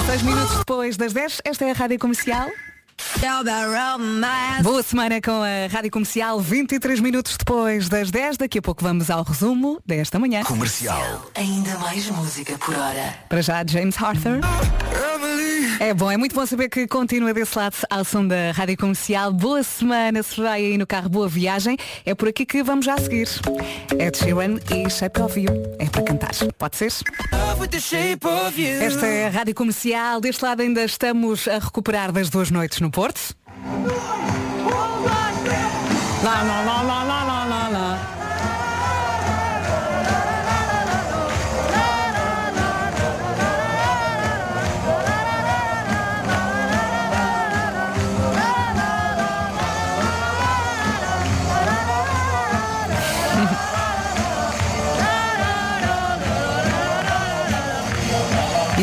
16 minutos depois das 10, esta é a Rádio Comercial. Boa semana com a Rádio Comercial, 23 minutos depois das 10. Daqui a pouco vamos ao resumo desta manhã. Comercial. Ainda mais música por hora. Para já, James Arthur. É bom, é muito bom saber que continua desse lado ao som da Rádio Comercial. Boa semana, se vai aí no carro, boa viagem. É por aqui que vamos já seguir. Ed Sheeran e Shape of You. É para cantar. Pode ser? Esta é a Rádio Comercial. Deste lado ainda estamos a recuperar das duas noites no Porto. Lá, lá, lá, lá,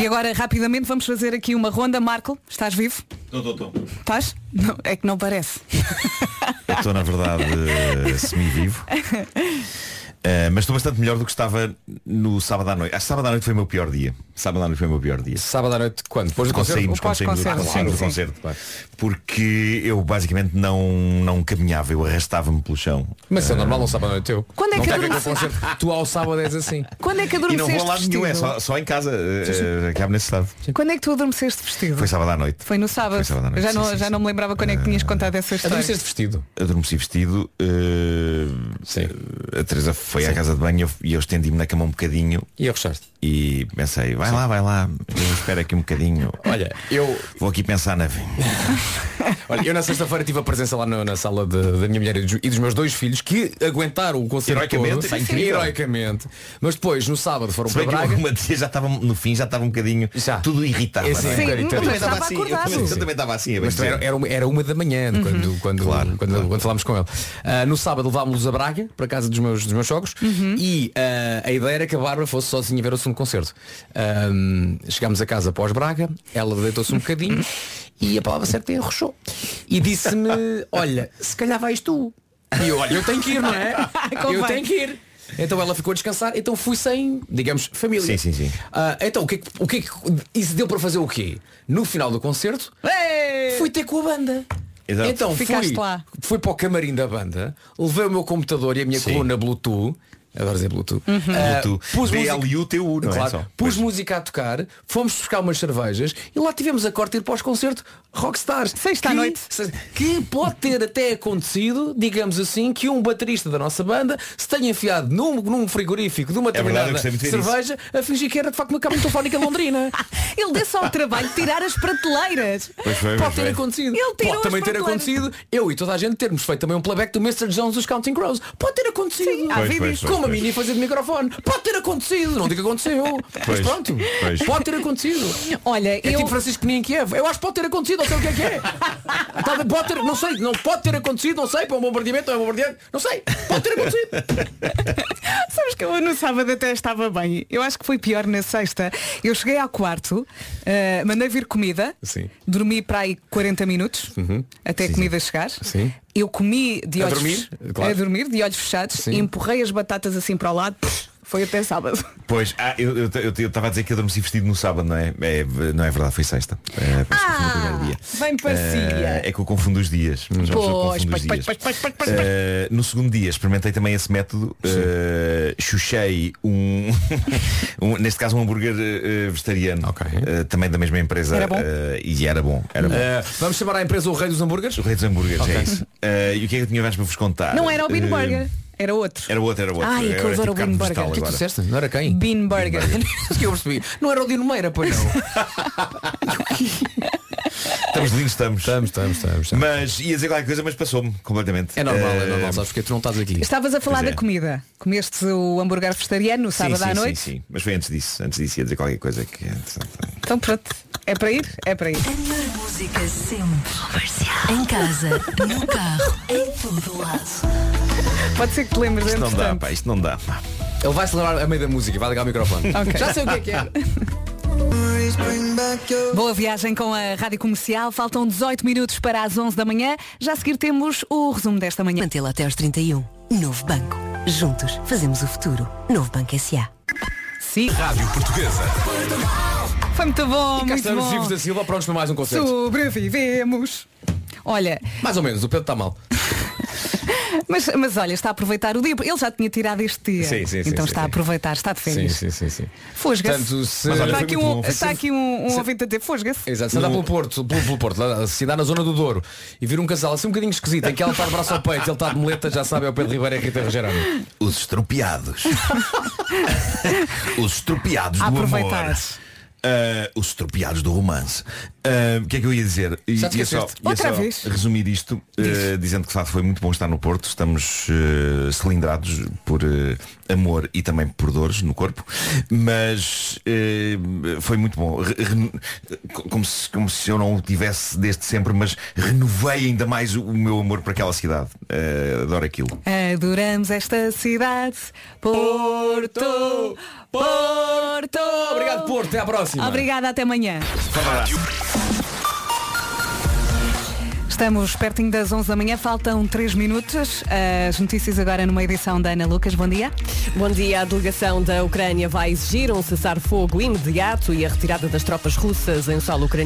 agora, rapidamente, vamos fazer aqui uma ronda. Marco, estás vivo? Estou, estou, estou. Estás? Não, é que não parece. Estou, na verdade, eh, semi-vivo. [LAUGHS] Uh, mas estou bastante melhor do que estava no sábado à noite. Acho que sábado à noite foi o meu pior dia. Sábado à noite foi o meu pior dia. Sábado à noite quando? Depois do Quando concerto? saímos, quando saímos do, pós-concerto? claro, Sim, do sim. concerto. Porque eu basicamente não, não caminhava, eu arrastava-me pelo chão. Mas isso é Uh, normal um sábado à noite teu. Quando é que adormeceste? Tu ao sábado és assim. [LAUGHS] Quando é que E não adormeceste vou lado nenhum, é vestido? só, só em casa. Uh, cabe nesse estado. Quando é que tu adormeceste vestido? Foi sábado à noite. Foi no sábado. Foi sábado à noite, já sim, não, sim, já não me lembrava quando é que tinhas contado essa história. Adormeceste vestido? Adormeci vestido. uh, A Teresa foi à casa de banho e eu- eu estendi-me na cama um bocadinho. E arrochaste? E pensei, vai lá, vai lá, eu espero aqui um bocadinho. Olha, eu. Vou aqui pensar na [LAUGHS] Olha, eu na sexta-feira tive a presença lá na, na sala de- da minha mulher e dos, e dos meus dois filhos que aguentaram o concerto Heroicamente, todo, heroicamente. Mas depois, no sábado, foram Se para Braga. uma já estava, no fim já estava um bocadinho tudo irritado. É, sim, é? bocadinho. eu também Mas estava assim, eu eu Sim. também estava assim, Mas era, era, uma, era uma da manhã Uhum. quando, quando, quando, quando falámos com ele. Ah, no sábado levámos-los a Braga, para a casa dos meus, dos meus sogros, Uhum. e ah, a ideia era que a Bárbara fosse sozinha ver o segundo concerto. Ah, chegámos a casa após Braga, ela deitou-se um bocadinho [LAUGHS] e a palavra certa é arrochou. E disse-me, olha, se calhar vais tu. E eu, olha, eu tenho que ir, não é? [LAUGHS] eu tenho que ir. Então ela ficou a descansar, então fui sem, digamos, família. Sim, sim, sim. Ah, então o que, é que- o que é que isso deu para fazer o quê? No final do concerto, fui ter com a banda. Exato. Então Ficaste fui, lá. fui para o camarim da banda, levei o meu computador e a minha Sim. coluna Bluetooth. Adoro dizer Bluetooth. Uhum. Ah, Bluetooth. pus B-L-U-T-U, não é Claro, só? Pus música a tocar, fomos buscar umas cervejas e lá tivemos a corte ir para os concertos Rockstars. Sexta à que, noite. Que pode ter até acontecido, digamos assim, que um baterista da nossa banda se tenha enfiado num, num frigorífico de uma É verdade, determinada gostei muito de ver cerveja a fingir que era de facto uma cabine telefónica londrina. [LAUGHS] Ele deu só o trabalho de tirar as prateleiras. Pois foi, Pode pois ter foi. acontecido. Ele tirou Pode também ter acontecido eu e toda a gente termos feito também um playback do Mr. Jones dos Counting Crows. Pode ter acontecido. Sim, há Pois, vídeos. pois, pois. Como a mini fazer de microfone. Pode ter acontecido. Não digo que aconteceu. [LAUGHS] Mas Pois, pronto. pois. Pode ter acontecido. Olha, É eu... tipo Francisco em Kiev. Eu acho que pode ter acontecido, não sei o que é que é. Pode ter, não sei, não pode ter acontecido, não sei, para um bombardeamento, é um bombardeamento, não sei, pode ter acontecido. [LAUGHS] Sabes que eu no sábado até estava bem. Eu acho que foi pior na sexta. Eu cheguei ao quarto, eh, mandei vir comida, Sim. dormi para aí 40 minutos, até a comida chegar. Sim. Eu comi de A olhos dormir? fech- Claro. a dormir, de olhos fechados, Sim. e empurrei as batatas assim para o lado. Pff, Foi até sábado. Pois, ah, eu estava a dizer que adormeci vestido no sábado, não é? É, não é verdade, foi sexta. É, que foi no primeiro dia. bem parecia. Eh, é que eu confundo os dias. Pois, pois, os pois, dias. pois, pois, pois, pois, Eh, no segundo dia experimentei também esse método. Uh, chuchei um, [LAUGHS] um- neste caso um hambúrguer eh, vegetariano. Ok. Eh, também da mesma empresa. Era bom? e era bom. Era bom. Vamos chamar à empresa o rei dos hambúrgueres? O rei dos hambúrgueres, Ok. é isso. E o que é que eu tinha mais para vos contar? Não era o Bean Eh, Burger, era outro. Era outro, era outro. Ai, que eu Era adoro o carne Bean Burger. O que é tu disseste? Não era quem? Bean Burger. [LAUGHS] Isso que eu percebi. Não era o Dino Meira, pois não. [LAUGHS] Estamos lindos, estamos. Estamos, estamos, estamos. Mas ia dizer qualquer coisa, mas passou-me completamente. É normal, é Eh, normal, sabes porque tu não estás aqui. Estavas a falar Pois é. da comida. Comeste o hambúrguer vegetariano no Sim, sábado sim, à noite. Sim, sim, mas foi antes disso. Antes disso ia dizer qualquer coisa que. Então pronto. É para ir? É para ir. Música sempre. Em casa, no carro, em todo lado. Pode ser que te lembres Isto não dá, pá, isto não dá. pá. Ele vai se lembrar a meio da música, vai ligar o microfone. Ok. [LAUGHS] Já sei o que é que é. [LAUGHS] Boa viagem com a Rádio Comercial. Faltam 18 minutos para as 11 da manhã. Já a seguir temos o resumo desta manhã. Mantê-la até aos 31. Novo banco. Juntos fazemos o futuro. Novo Banco S.A. Sim, Rádio Portuguesa. Foi muito bom, E cá estamos bom. vivos da Silva prontos para mais um concerto. Sobrevivemos. Olha, Mais ou menos, o Pedro está mal. [LAUGHS] mas, mas olha, está a aproveitar o dia. Ele já tinha tirado este dia. Sim, sim, sim, então sim, está a aproveitar, está de férias. sim, sim, sim. Fosga-se. Portanto, se- Mas olha, Está aqui um, está aqui um, um ouvinte a dizer, fosga-se. Exato, se andar pelo Porto, pelo, pelo Porto, lá, se andar na zona do Douro e vir um casal assim um bocadinho esquisito, em que ela está de braço ao peito, ele está de muleta, já sabe, é o Pedro Ribeiro e a Rita Rogerano. Os estropiados. [LAUGHS] Os estropiados A do aproveitar. amor. Ah, os estropiados do romance. Ah, O que é que eu ia dizer? Te ia só, ia Outra só vez? resumir isto, ah, dizendo que de facto foi muito bom estar no Porto. Estamos cilindrados por amor e também por dores no corpo. Mas foi muito bom. Re- como, se, como se eu não o tivesse desde sempre, mas renovei ainda mais o, meu amor por aquela cidade. Adoro aquilo. Adoramos esta cidade. Porto! Porto! Obrigado, Porto, até à próxima. Obrigada, até amanhã. Estamos pertinho das 11 da manhã, faltam 3 minutos. As notícias agora numa edição da Ana Lucas. Bom dia. Bom dia. A delegação da Ucrânia vai exigir um cessar-fogo imediato e a retirada das tropas russas em solo ucraniano.